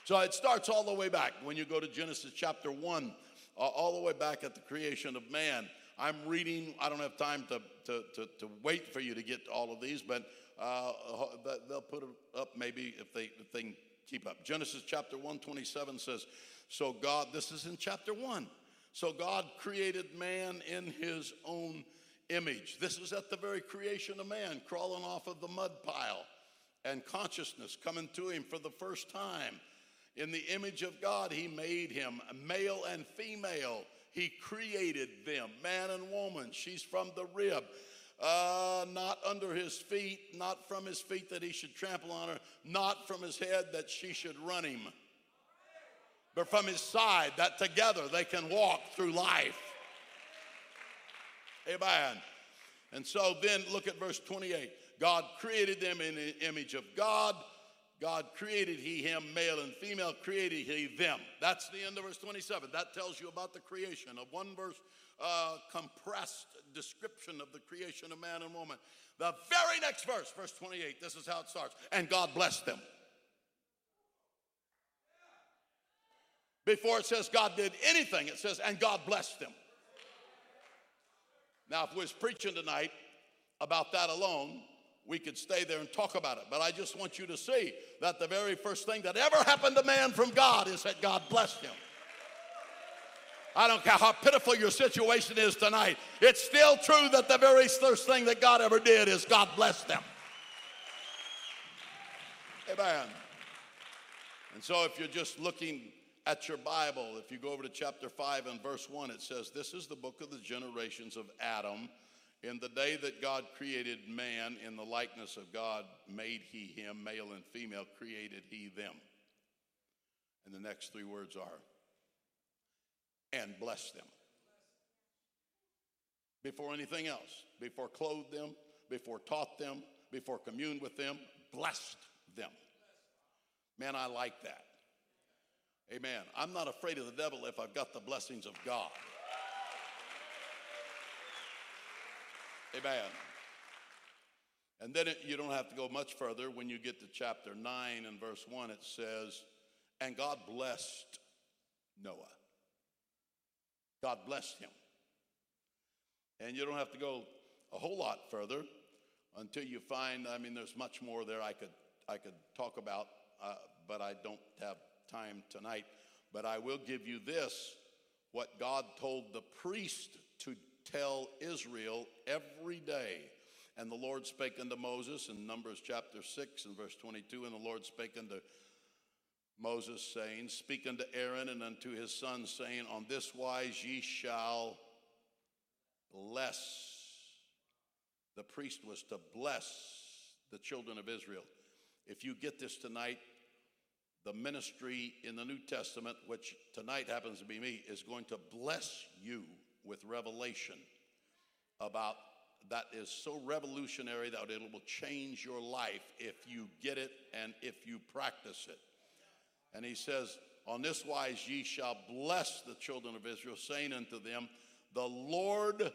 So it starts all the way back when you go to Genesis chapter 1 all the way back at the creation of man. I'm reading, I don't have time to, to, to, to wait for you to get all of these, but uh, they'll put it up maybe if they, if they keep up. Genesis chapter 127 says, So God, this is in chapter 1. So God created man in his own image. This is at the very creation of man, crawling off of the mud pile and consciousness coming to him for the first time. In the image of God, He made him, male and female. He created them, man and woman. She's from the rib. Uh, not under his feet, not from his feet that he should trample on her, not from his head that she should run him, but from his side that together they can walk through life. Amen. And so then look at verse 28. God created them in the image of God. God created he him, male and female created he them. That's the end of verse 27. That tells you about the creation, a one verse uh, compressed description of the creation of man and woman. The very next verse, verse 28, this is how it starts. And God blessed them. Before it says God did anything, it says, and God blessed them. Now, if we was preaching tonight about that alone, we could stay there and talk about it. But I just want you to see that the very first thing that ever happened to man from God is that God blessed him. I don't care how pitiful your situation is tonight, it's still true that the very first thing that God ever did is God blessed them. Amen. And so if you're just looking at your Bible, if you go over to chapter 5 and verse 1, it says, This is the book of the generations of Adam. In the day that God created man in the likeness of God, made he him, male and female, created he them. And the next three words are, and blessed them. Before anything else, before clothed them, before taught them, before communed with them, blessed them. Man, I like that. Amen. I'm not afraid of the devil if I've got the blessings of God. Amen. And then it, you don't have to go much further. When you get to chapter 9 and verse 1, it says, And God blessed Noah. God blessed him. And you don't have to go a whole lot further until you find, I mean, there's much more there I could, I could talk about, uh, but I don't have time tonight. But I will give you this what God told the priest to tell Israel every day. And the Lord spake unto Moses in Numbers chapter 6 and verse 22. And the Lord spake unto Moses, saying, Speak unto Aaron and unto his sons, saying, On this wise ye shall bless. The priest was to bless the children of Israel. If you get this tonight, the ministry in the New Testament, which tonight happens to be me, is going to bless you with revelation about that is so revolutionary that it will change your life if you get it and if you practice it. And he says, On this wise ye shall bless the children of Israel, saying unto them, The Lord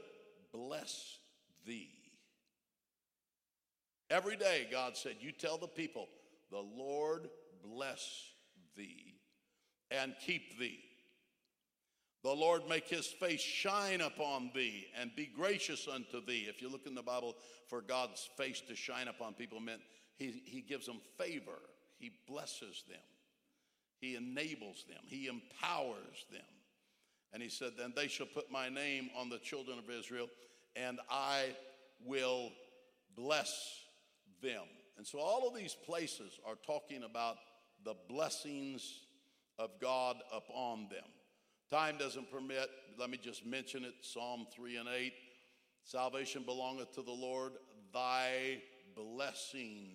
bless thee. Every day, God said, You tell the people, The Lord bless thee and keep thee. The Lord make his face shine upon thee and be gracious unto thee. If you look in the Bible for God's face to shine upon people, meant he, he gives them favor, he blesses them, He enables them, He empowers them. And He said, Then they shall put my name on the children of Israel, and I will bless them. And so all of these places are talking about the blessings of God upon them. Time doesn't permit, let me just mention it Psalm 3 and 8. Salvation belongeth to the Lord, thy blessing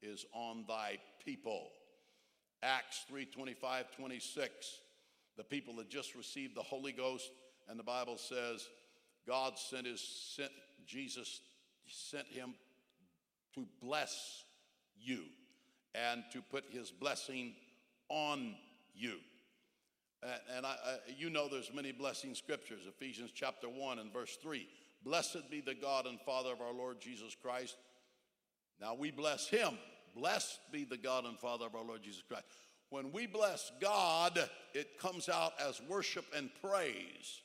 is on thy people. Acts 3 25, 26. The people had just received the Holy Ghost, and the Bible says God sent his sent Jesus sent him to bless you and to put his blessing on you. And I, I, you know there's many blessing scriptures. Ephesians chapter 1 and verse 3. Blessed be the God and Father of our Lord Jesus Christ. Now we bless him. Blessed be the God and Father of our Lord Jesus Christ. When we bless God, it comes out as worship and praise.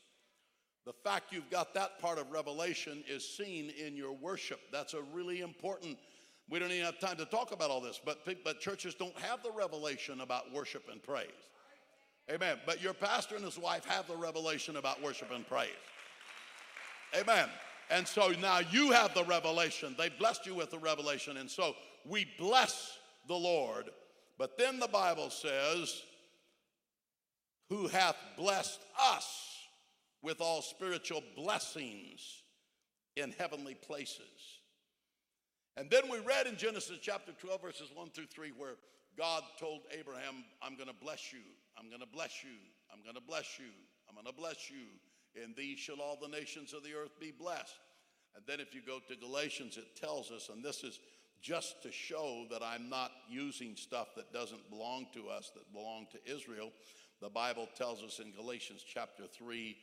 The fact you've got that part of Revelation is seen in your worship. That's a really important. We don't even have time to talk about all this, but, but churches don't have the revelation about worship and praise. Amen. But your pastor and his wife have the revelation about worship and praise. Amen. And so now you have the revelation. They blessed you with the revelation. And so we bless the Lord. But then the Bible says, who hath blessed us with all spiritual blessings in heavenly places. And then we read in Genesis chapter 12, verses 1 through 3, where God told Abraham, I'm going to bless you, I'm going to bless you, I'm going to bless you, I'm going to bless you. In thee shall all the nations of the earth be blessed. And then if you go to Galatians, it tells us, and this is just to show that I'm not using stuff that doesn't belong to us, that belong to Israel. The Bible tells us in Galatians chapter 3,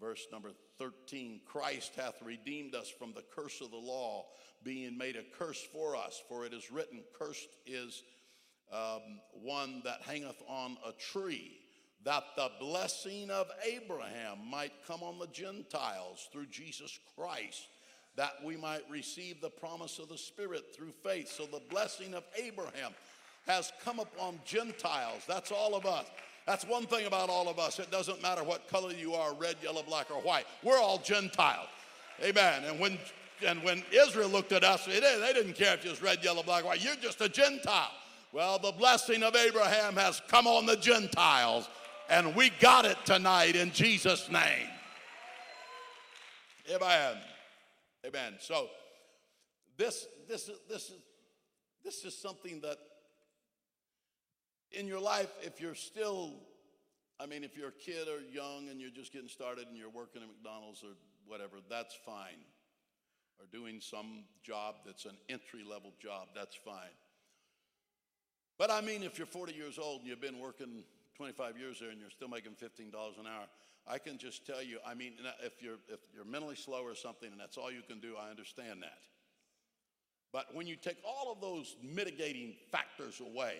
verse number 13 Christ hath redeemed us from the curse of the law, being made a curse for us. For it is written, Cursed is um, one that hangeth on a tree, that the blessing of Abraham might come on the Gentiles through Jesus Christ, that we might receive the promise of the Spirit through faith. So the blessing of Abraham has come upon Gentiles. That's all of us. That's one thing about all of us. It doesn't matter what color you are red, yellow, black, or white. We're all Gentiles. Amen. And when and when Israel looked at us, they didn't care if you was red, yellow, black, or white. You're just a Gentile. Well, the blessing of Abraham has come on the Gentiles, and we got it tonight in Jesus' name. Amen. Amen. So this this this is this is something that in your life, if you're still, I mean, if you're a kid or young and you're just getting started and you're working at McDonald's or whatever, that's fine. Or doing some job that's an entry level job, that's fine. But I mean, if you're 40 years old and you've been working 25 years there and you're still making $15 an hour, I can just tell you, I mean, if you're, if you're mentally slow or something and that's all you can do, I understand that. But when you take all of those mitigating factors away,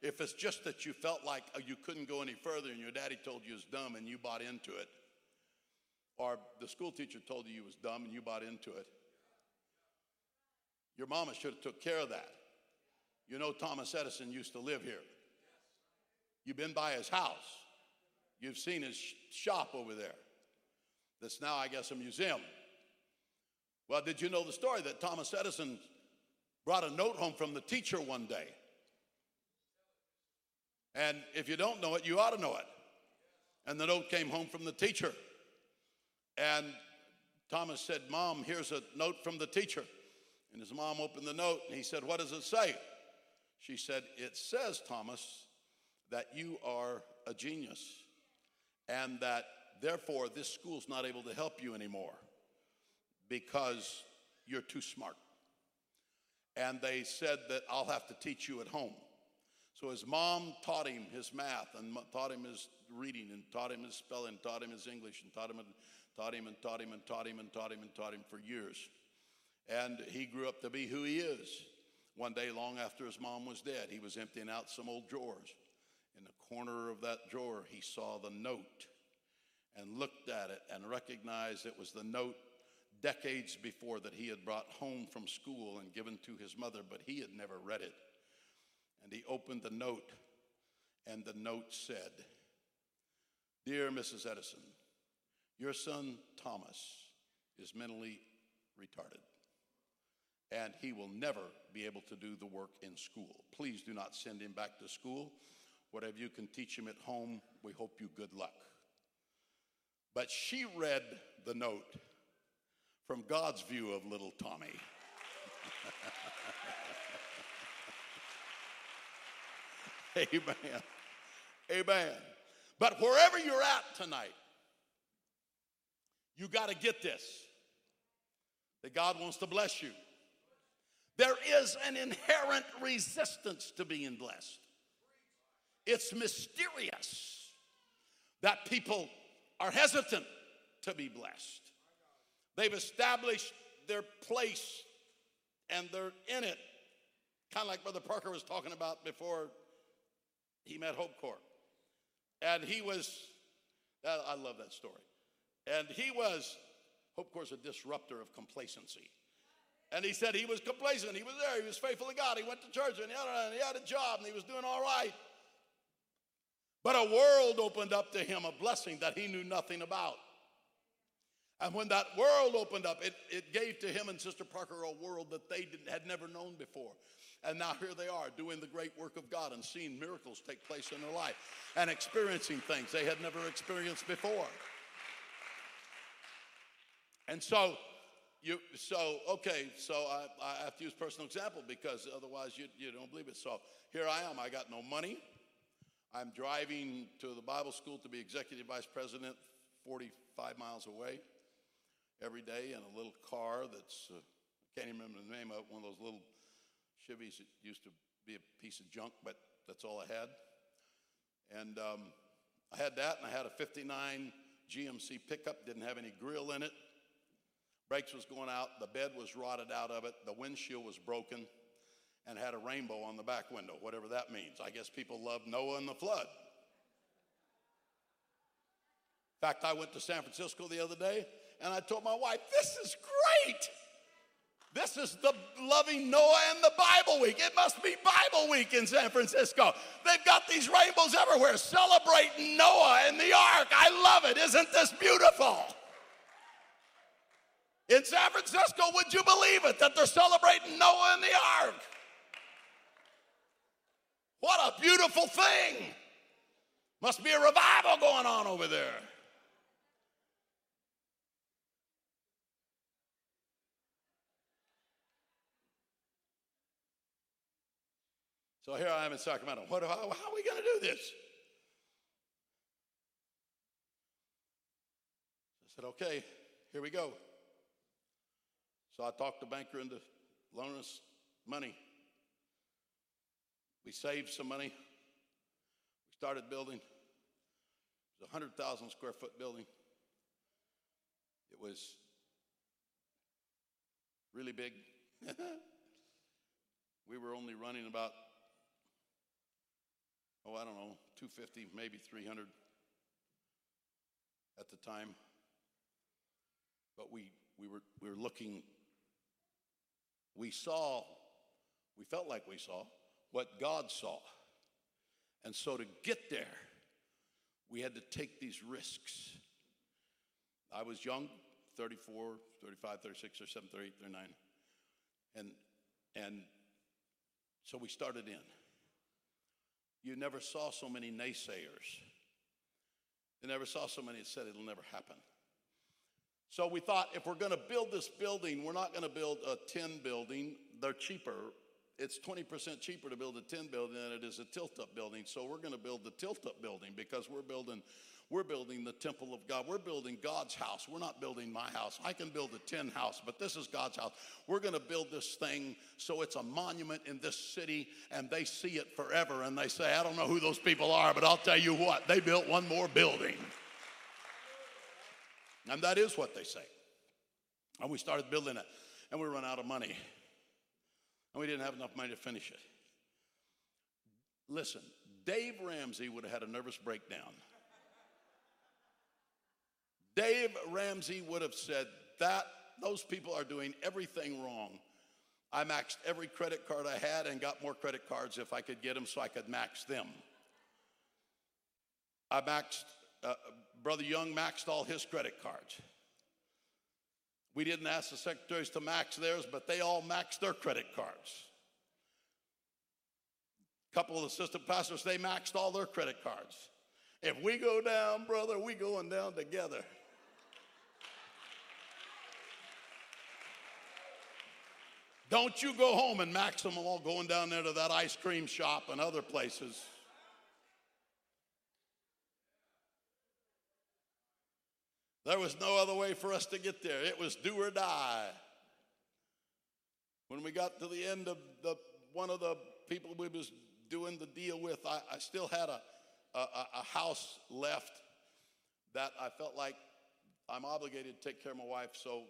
if it's just that you felt like uh, you couldn't go any further and your daddy told you it was dumb and you bought into it, or the school teacher told you you was dumb and you bought into it, your mama should have took care of that. You know Thomas Edison used to live here. You've been by his house. You've seen his shop over there. That's now, I guess, a museum. Well, did you know the story that Thomas Edison brought a note home from the teacher one day? And if you don't know it, you ought to know it. And the note came home from the teacher. And Thomas said, Mom, here's a note from the teacher. And his mom opened the note and he said, What does it say? She said, It says, Thomas, that you are a genius and that therefore this school's not able to help you anymore because you're too smart. And they said that I'll have to teach you at home. So his mom taught him his math and taught him his reading and taught him his spelling, taught him his English and taught him and taught him and taught him and taught him and taught him and taught him for years. And he grew up to be who he is. One day, long after his mom was dead, he was emptying out some old drawers. In the corner of that drawer, he saw the note and looked at it and recognized it was the note decades before that he had brought home from school and given to his mother, but he had never read it. And he opened the note And the note said, Dear Mrs. Edison, your son Thomas is mentally retarded and he will never be able to do the work in school. Please do not send him back to school. Whatever you can teach him at home, we hope you good luck. But she read the note from God's view of little Tommy. Amen. Amen. But wherever you're at tonight, you got to get this that God wants to bless you. There is an inherent resistance to being blessed. It's mysterious that people are hesitant to be blessed. They've established their place and they're in it, kind of like Brother Parker was talking about before he met Hope Corps. And he was, I love that story. And he was, Hope Corps, a disruptor of complacency. And he said he was complacent. He was there. He was faithful to God. He went to church and he had, a, he had a job and he was doing all right. But a world opened up to him, a blessing that he knew nothing about. And when that world opened up, it, it gave to him and Sister Parker a world that they had never known before. And now here they are doing the great work of God and seeing miracles take place in their life and experiencing things they had never experienced before. And so, you, so okay, so I, I have to use personal example because otherwise you, you don't believe it. So here I am. I got no money. I'm driving to the Bible school to be executive vice president 45 miles away every day in a little car that's, uh, I can't even remember the name of it, one of those little Chevys that used to be a piece of junk, but that's all I had. And um, I had that, and I had a 59 GMC pickup, didn't have any grill in it. Brakes was going out, the bed was rotted out of it, the windshield was broken, and had a rainbow on the back window, whatever that means. I guess people love Noah and the flood. In fact, I went to San Francisco the other day, and I told my wife, This is great. This is the loving Noah and the Bible week. It must be Bible week in San Francisco. They've got these rainbows everywhere celebrating Noah and the ark. I love it. Isn't this beautiful? In San Francisco, would you believe it that they're celebrating Noah and the ark? What a beautiful thing. Must be a revival going on over there. So here I am in Sacramento. What, how, how are we going to do this? I said, okay, here we go. So I talked the banker into loaning us money. We saved some money. We started building. It was a 100,000 square foot building. It was really big. we were only running about oh, I don't know, 250, maybe 300 at the time. But we, we, were, we were looking, we saw, we felt like we saw what God saw. And so to get there, we had to take these risks. I was young, 34, 35, 36, or 7, 38, 39. And, and so we started in you never saw so many naysayers. You never saw so many that said it'll never happen. So we thought if we're going to build this building, we're not going to build a tin building. They're cheaper. It's 20% cheaper to build a tin building than it is a tilt up building. So we're going to build the tilt up building because we're building we're building the temple of God. We're building God's house. We're not building my house. I can build a tin house, but this is God's house. We're going to build this thing so it's a monument in this city and they see it forever. And they say, I don't know who those people are, but I'll tell you what, they built one more building. And that is what they say. And we started building it, and we ran out of money. And we didn't have enough money to finish it. Listen, Dave Ramsey would have had a nervous breakdown Dave Ramsey would have said that those people are doing everything wrong. I maxed every credit card I had and got more credit cards if I could get them so I could max them. I maxed, uh, Brother Young maxed all his credit cards. We didn't ask the secretaries to max theirs, but they all maxed their credit cards. A couple of assistant pastors, they maxed all their credit cards. If we go down, brother, we going down together. Don't you go home and max them all going down there to that ice cream shop and other places. There was no other way for us to get there. It was do or die. When we got to the end of the one of the people we was doing the deal with, I, I still had a, a, a house left that I felt like I'm obligated to take care of my wife. So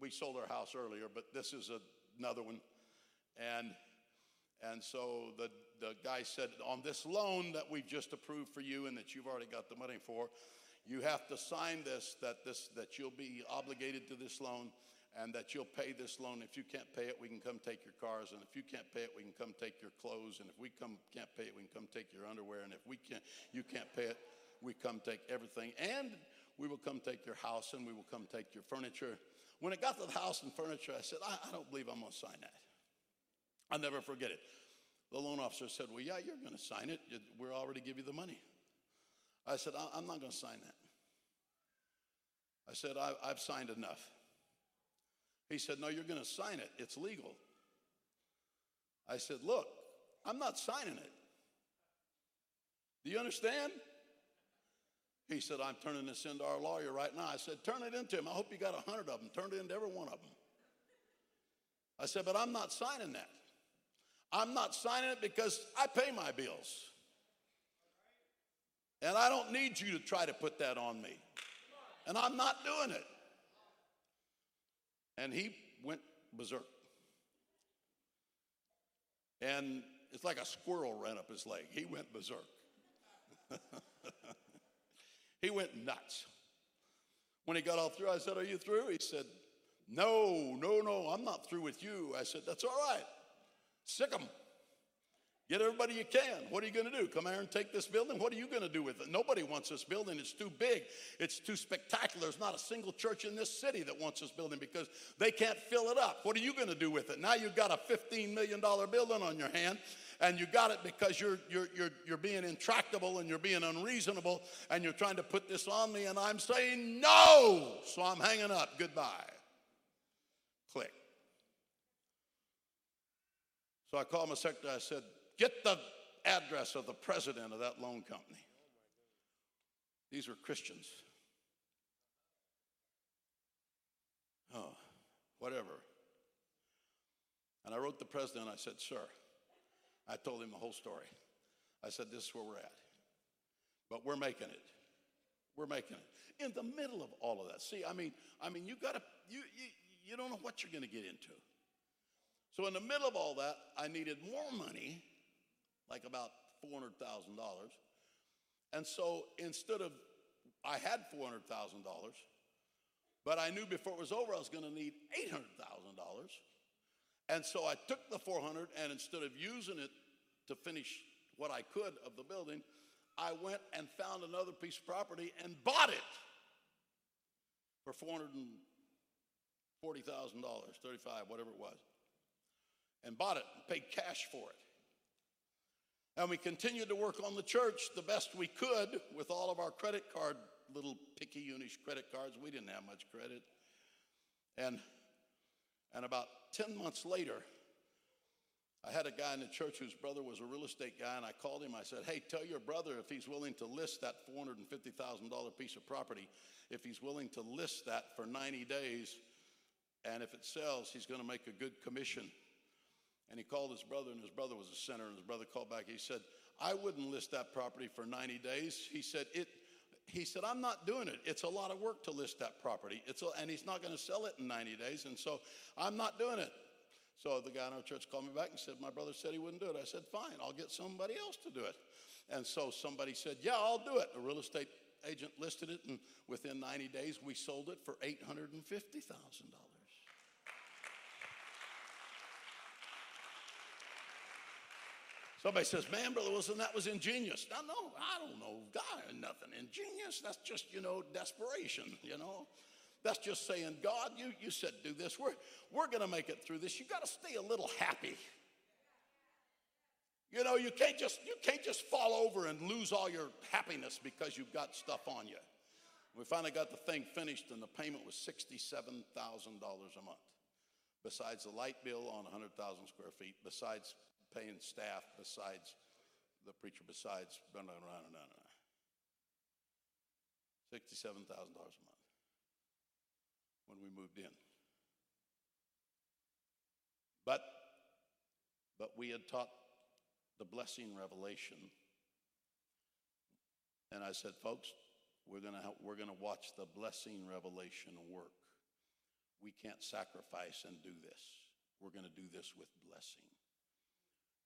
we sold our house earlier, but this is a, another one. And and so the, the guy said, on this loan that we've just approved for you and that you've already got the money for, you have to sign this that this that you'll be obligated to this loan and that you'll pay this loan. If you can't pay it, we can come take your cars, and if you can't pay it, we can come take your clothes, and if we come can't pay it, we can come take your underwear, and if we can't you can't pay it, we come take everything, and we will come take your house, and we will come take your furniture. When it got to the house and furniture, I said, I, I don't believe I'm going to sign that. I'll never forget it. The loan officer said, Well, yeah, you're going to sign it. We'll already give you the money. I said, I'm not going to sign that. I said, I've signed enough. He said, No, you're going to sign it. It's legal. I said, Look, I'm not signing it. Do you understand? He said, I'm turning this into our lawyer right now. I said, Turn it into him. I hope you got a hundred of them. Turn it into every one of them. I said, But I'm not signing that. I'm not signing it because I pay my bills. And I don't need you to try to put that on me. And I'm not doing it. And he went berserk. And it's like a squirrel ran up his leg. He went berserk. he went nuts. When he got all through, I said, Are you through? He said, No, no, no, I'm not through with you. I said, That's all right. Sick them. Get everybody you can. What are you going to do? Come here and take this building? What are you going to do with it? Nobody wants this building. It's too big. It's too spectacular. There's not a single church in this city that wants this building because they can't fill it up. What are you going to do with it? Now you've got a $15 million building on your hand and you got it because you're, you're, you're, you're being intractable and you're being unreasonable and you're trying to put this on me and I'm saying no. So I'm hanging up. Goodbye. Click. So I called my secretary. I said, Get the address of the president of that loan company. These were Christians. Oh, whatever. And I wrote the president, I said, Sir, I told him the whole story. I said, This is where we're at. But we're making it. We're making it. In the middle of all of that. See, I mean, I mean, you gotta, you, you, you don't know what you're gonna get into. So in the middle of all that, I needed more money like about $400,000. And so instead of, I had $400,000, but I knew before it was over I was going to need $800,000. And so I took the 400 and instead of using it to finish what I could of the building, I went and found another piece of property and bought it for $440,000, 35, whatever it was. And bought it and paid cash for it. And we continued to work on the church the best we could with all of our credit card, little picayunish credit cards. We didn't have much credit. And, and about 10 months later, I had a guy in the church whose brother was a real estate guy, and I called him. I said, Hey, tell your brother if he's willing to list that $450,000 piece of property, if he's willing to list that for 90 days, and if it sells, he's going to make a good commission. And he called his brother, and his brother was a sinner. And his brother called back. He said, I wouldn't list that property for 90 days. He said, it, he said, I'm not doing it. It's a lot of work to list that property. It's a, and he's not going to sell it in 90 days. And so I'm not doing it. So the guy in our church called me back and said, My brother said he wouldn't do it. I said, Fine, I'll get somebody else to do it. And so somebody said, Yeah, I'll do it. A real estate agent listed it, and within 90 days, we sold it for $850,000. Somebody says, man, Brother Wilson, that was ingenious. No, no, I don't know. God, or nothing ingenious. That's just, you know, desperation, you know. That's just saying, God, you, you said do this. We're, we're going to make it through this. You got to stay a little happy. You know, you can't just you can't just fall over and lose all your happiness because you've got stuff on you. We finally got the thing finished, and the payment was sixty-seven thousand dollars a month, besides the light bill on hundred thousand square feet, besides paying staff, besides the preacher, besides sixty-seven thousand dollars a month when we moved in. But but we had taught the blessing revelation. And I said, folks, we're going to we're going to watch the blessing revelation work. We can't sacrifice and do this. We're going to do this with blessing.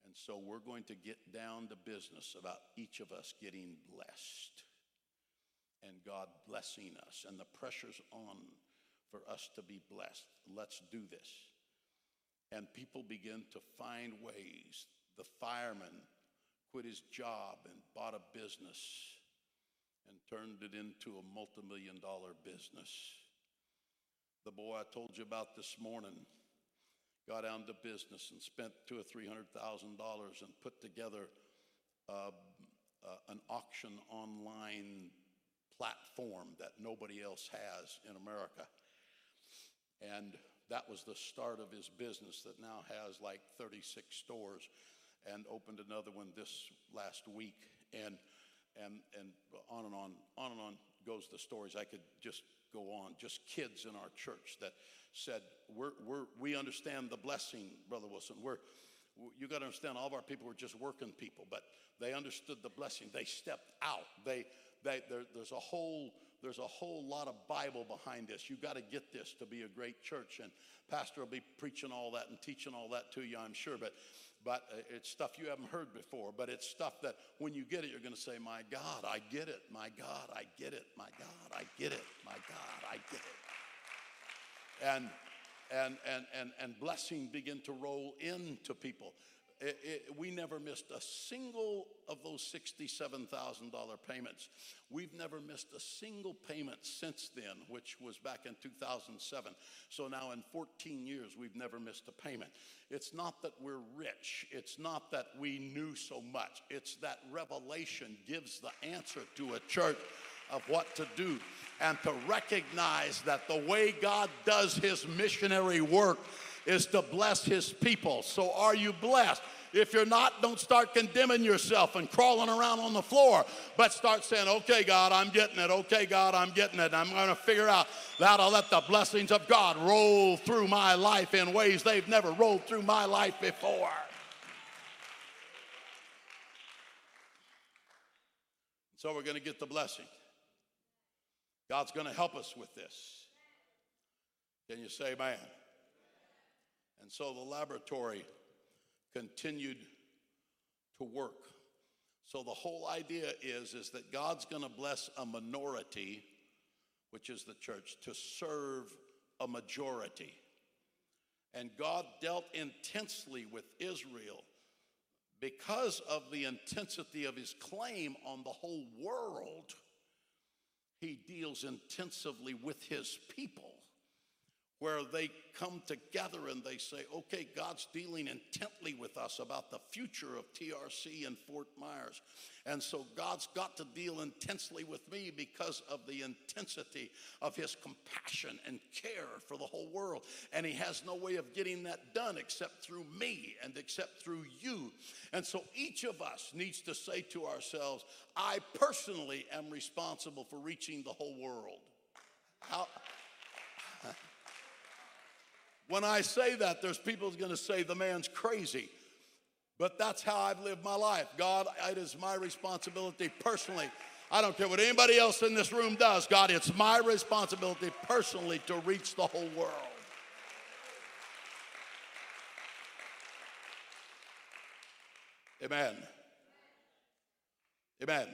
And so we're going to get down to business about each of us getting blessed and God blessing us and the pressure's on for us to be blessed. Let's do this. And people begin to find ways the fireman quit his job and bought a business and turned it into a multi-million dollar business. The boy I told you about this morning got out into business and spent two or three hundred thousand dollars and put together uh, uh, an auction online platform that nobody else has in America. And that was the start of his business that now has like 36 stores and opened another one this last week. And, and, and on and on, on and on goes the stories. I could just go on. Just kids in our church that said, we're, we're, we understand the blessing, Brother Wilson. We're, you got to understand, all of our people were just working people, but they understood the blessing. They stepped out. They, they, there, there's a whole there's a whole lot of Bible behind this. You got to get this to be a great church, and Pastor will be preaching all that and teaching all that to you, I'm sure. But but uh, it's stuff you haven't heard before. But it's stuff that when you get it, you're going to say, My God, I get it. My God, I get it. My God, I get it. My God, I get it. And and and and and blessing begin to roll into people. It, it, we never missed a single of those $67,000 payments. We've never missed a single payment since then, which was back in 2007. So now in 14 years, we've never missed a payment. It's not that we're rich, it's not that we knew so much, it's that revelation gives the answer to a church of what to do and to recognize that the way God does his missionary work is to bless his people. So are you blessed? If you're not, don't start condemning yourself and crawling around on the floor, but start saying, okay, God, I'm getting it. Okay, God, I'm getting it. I'm going to figure out how to let the blessings of God roll through my life in ways they've never rolled through my life before. So we're going to get the blessing. God's going to help us with this. Can you say, man? And so the laboratory continued to work. So the whole idea is, is that God's going to bless a minority, which is the church, to serve a majority. And God dealt intensely with Israel because of the intensity of his claim on the whole world. He deals intensively with his people where they come together and they say, okay, God's dealing intently with us about the future of TRC and Fort Myers. And so God's got to deal intensely with me because of the intensity of his compassion and care for the whole world. And he has no way of getting that done except through me and except through you. And so each of us needs to say to ourselves, I personally am responsible for reaching the whole world. How, when I say that, there's people going to say the man's crazy. But that's how I've lived my life. God, it is my responsibility personally. I don't care what anybody else in this room does. God, it's my responsibility personally to reach the whole world. Amen. Amen.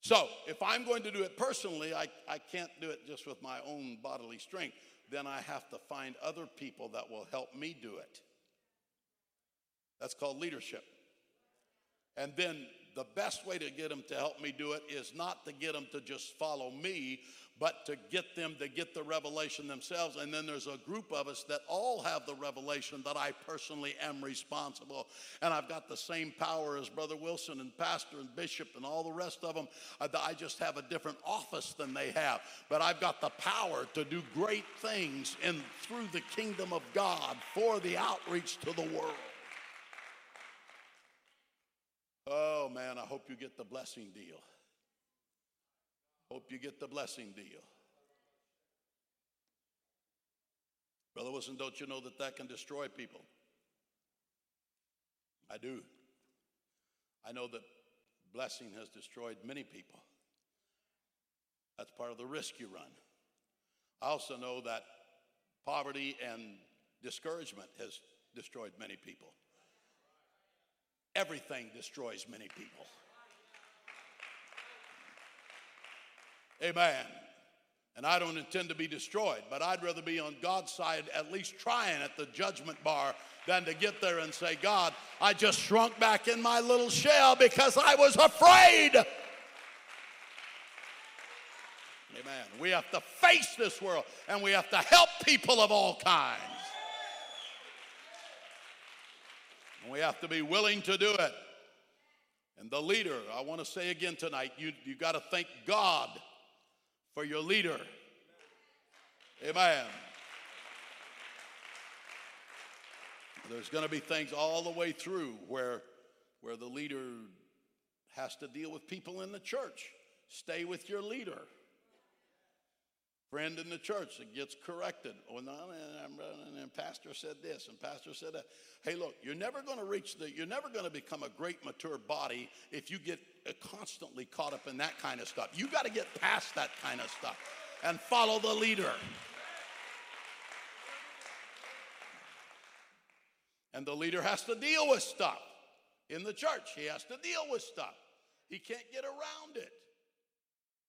So, if I'm going to do it personally, I, I can't do it just with my own bodily strength then I have to find other people that will help me do it. That's called leadership. And then the best way to get them to help me do it is not to get them to just follow me, but to get them to get the revelation themselves. And then there's a group of us that all have the revelation that I personally am responsible. And I've got the same power as Brother Wilson and Pastor and Bishop and all the rest of them. I just have a different office than they have. But I've got the power to do great things in through the kingdom of God for the outreach to the world. Oh man, I hope you get the blessing deal. Hope you get the blessing deal. Brother Wilson, don't you know that that can destroy people? I do. I know that blessing has destroyed many people. That's part of the risk you run. I also know that poverty and discouragement has destroyed many people. Everything destroys many people. Amen. And I don't intend to be destroyed, but I'd rather be on God's side, at least trying at the judgment bar, than to get there and say, God, I just shrunk back in my little shell because I was afraid. Amen. We have to face this world and we have to help people of all kinds. And we have to be willing to do it. And the leader, I want to say again tonight, you, you got to thank God for your leader. Amen. There's going to be things all the way through where, where the leader has to deal with people in the church. Stay with your leader friend in the church that gets corrected. Oh, no, and, pastor said this, and pastor said that. Hey, look, you're never going to reach the, you're never going to become a great mature body if you get uh, constantly caught up in that kind of stuff. You got to get past that kind of stuff and follow the leader. And the leader has to deal with stuff in the church. He has to deal with stuff. He can't get around it.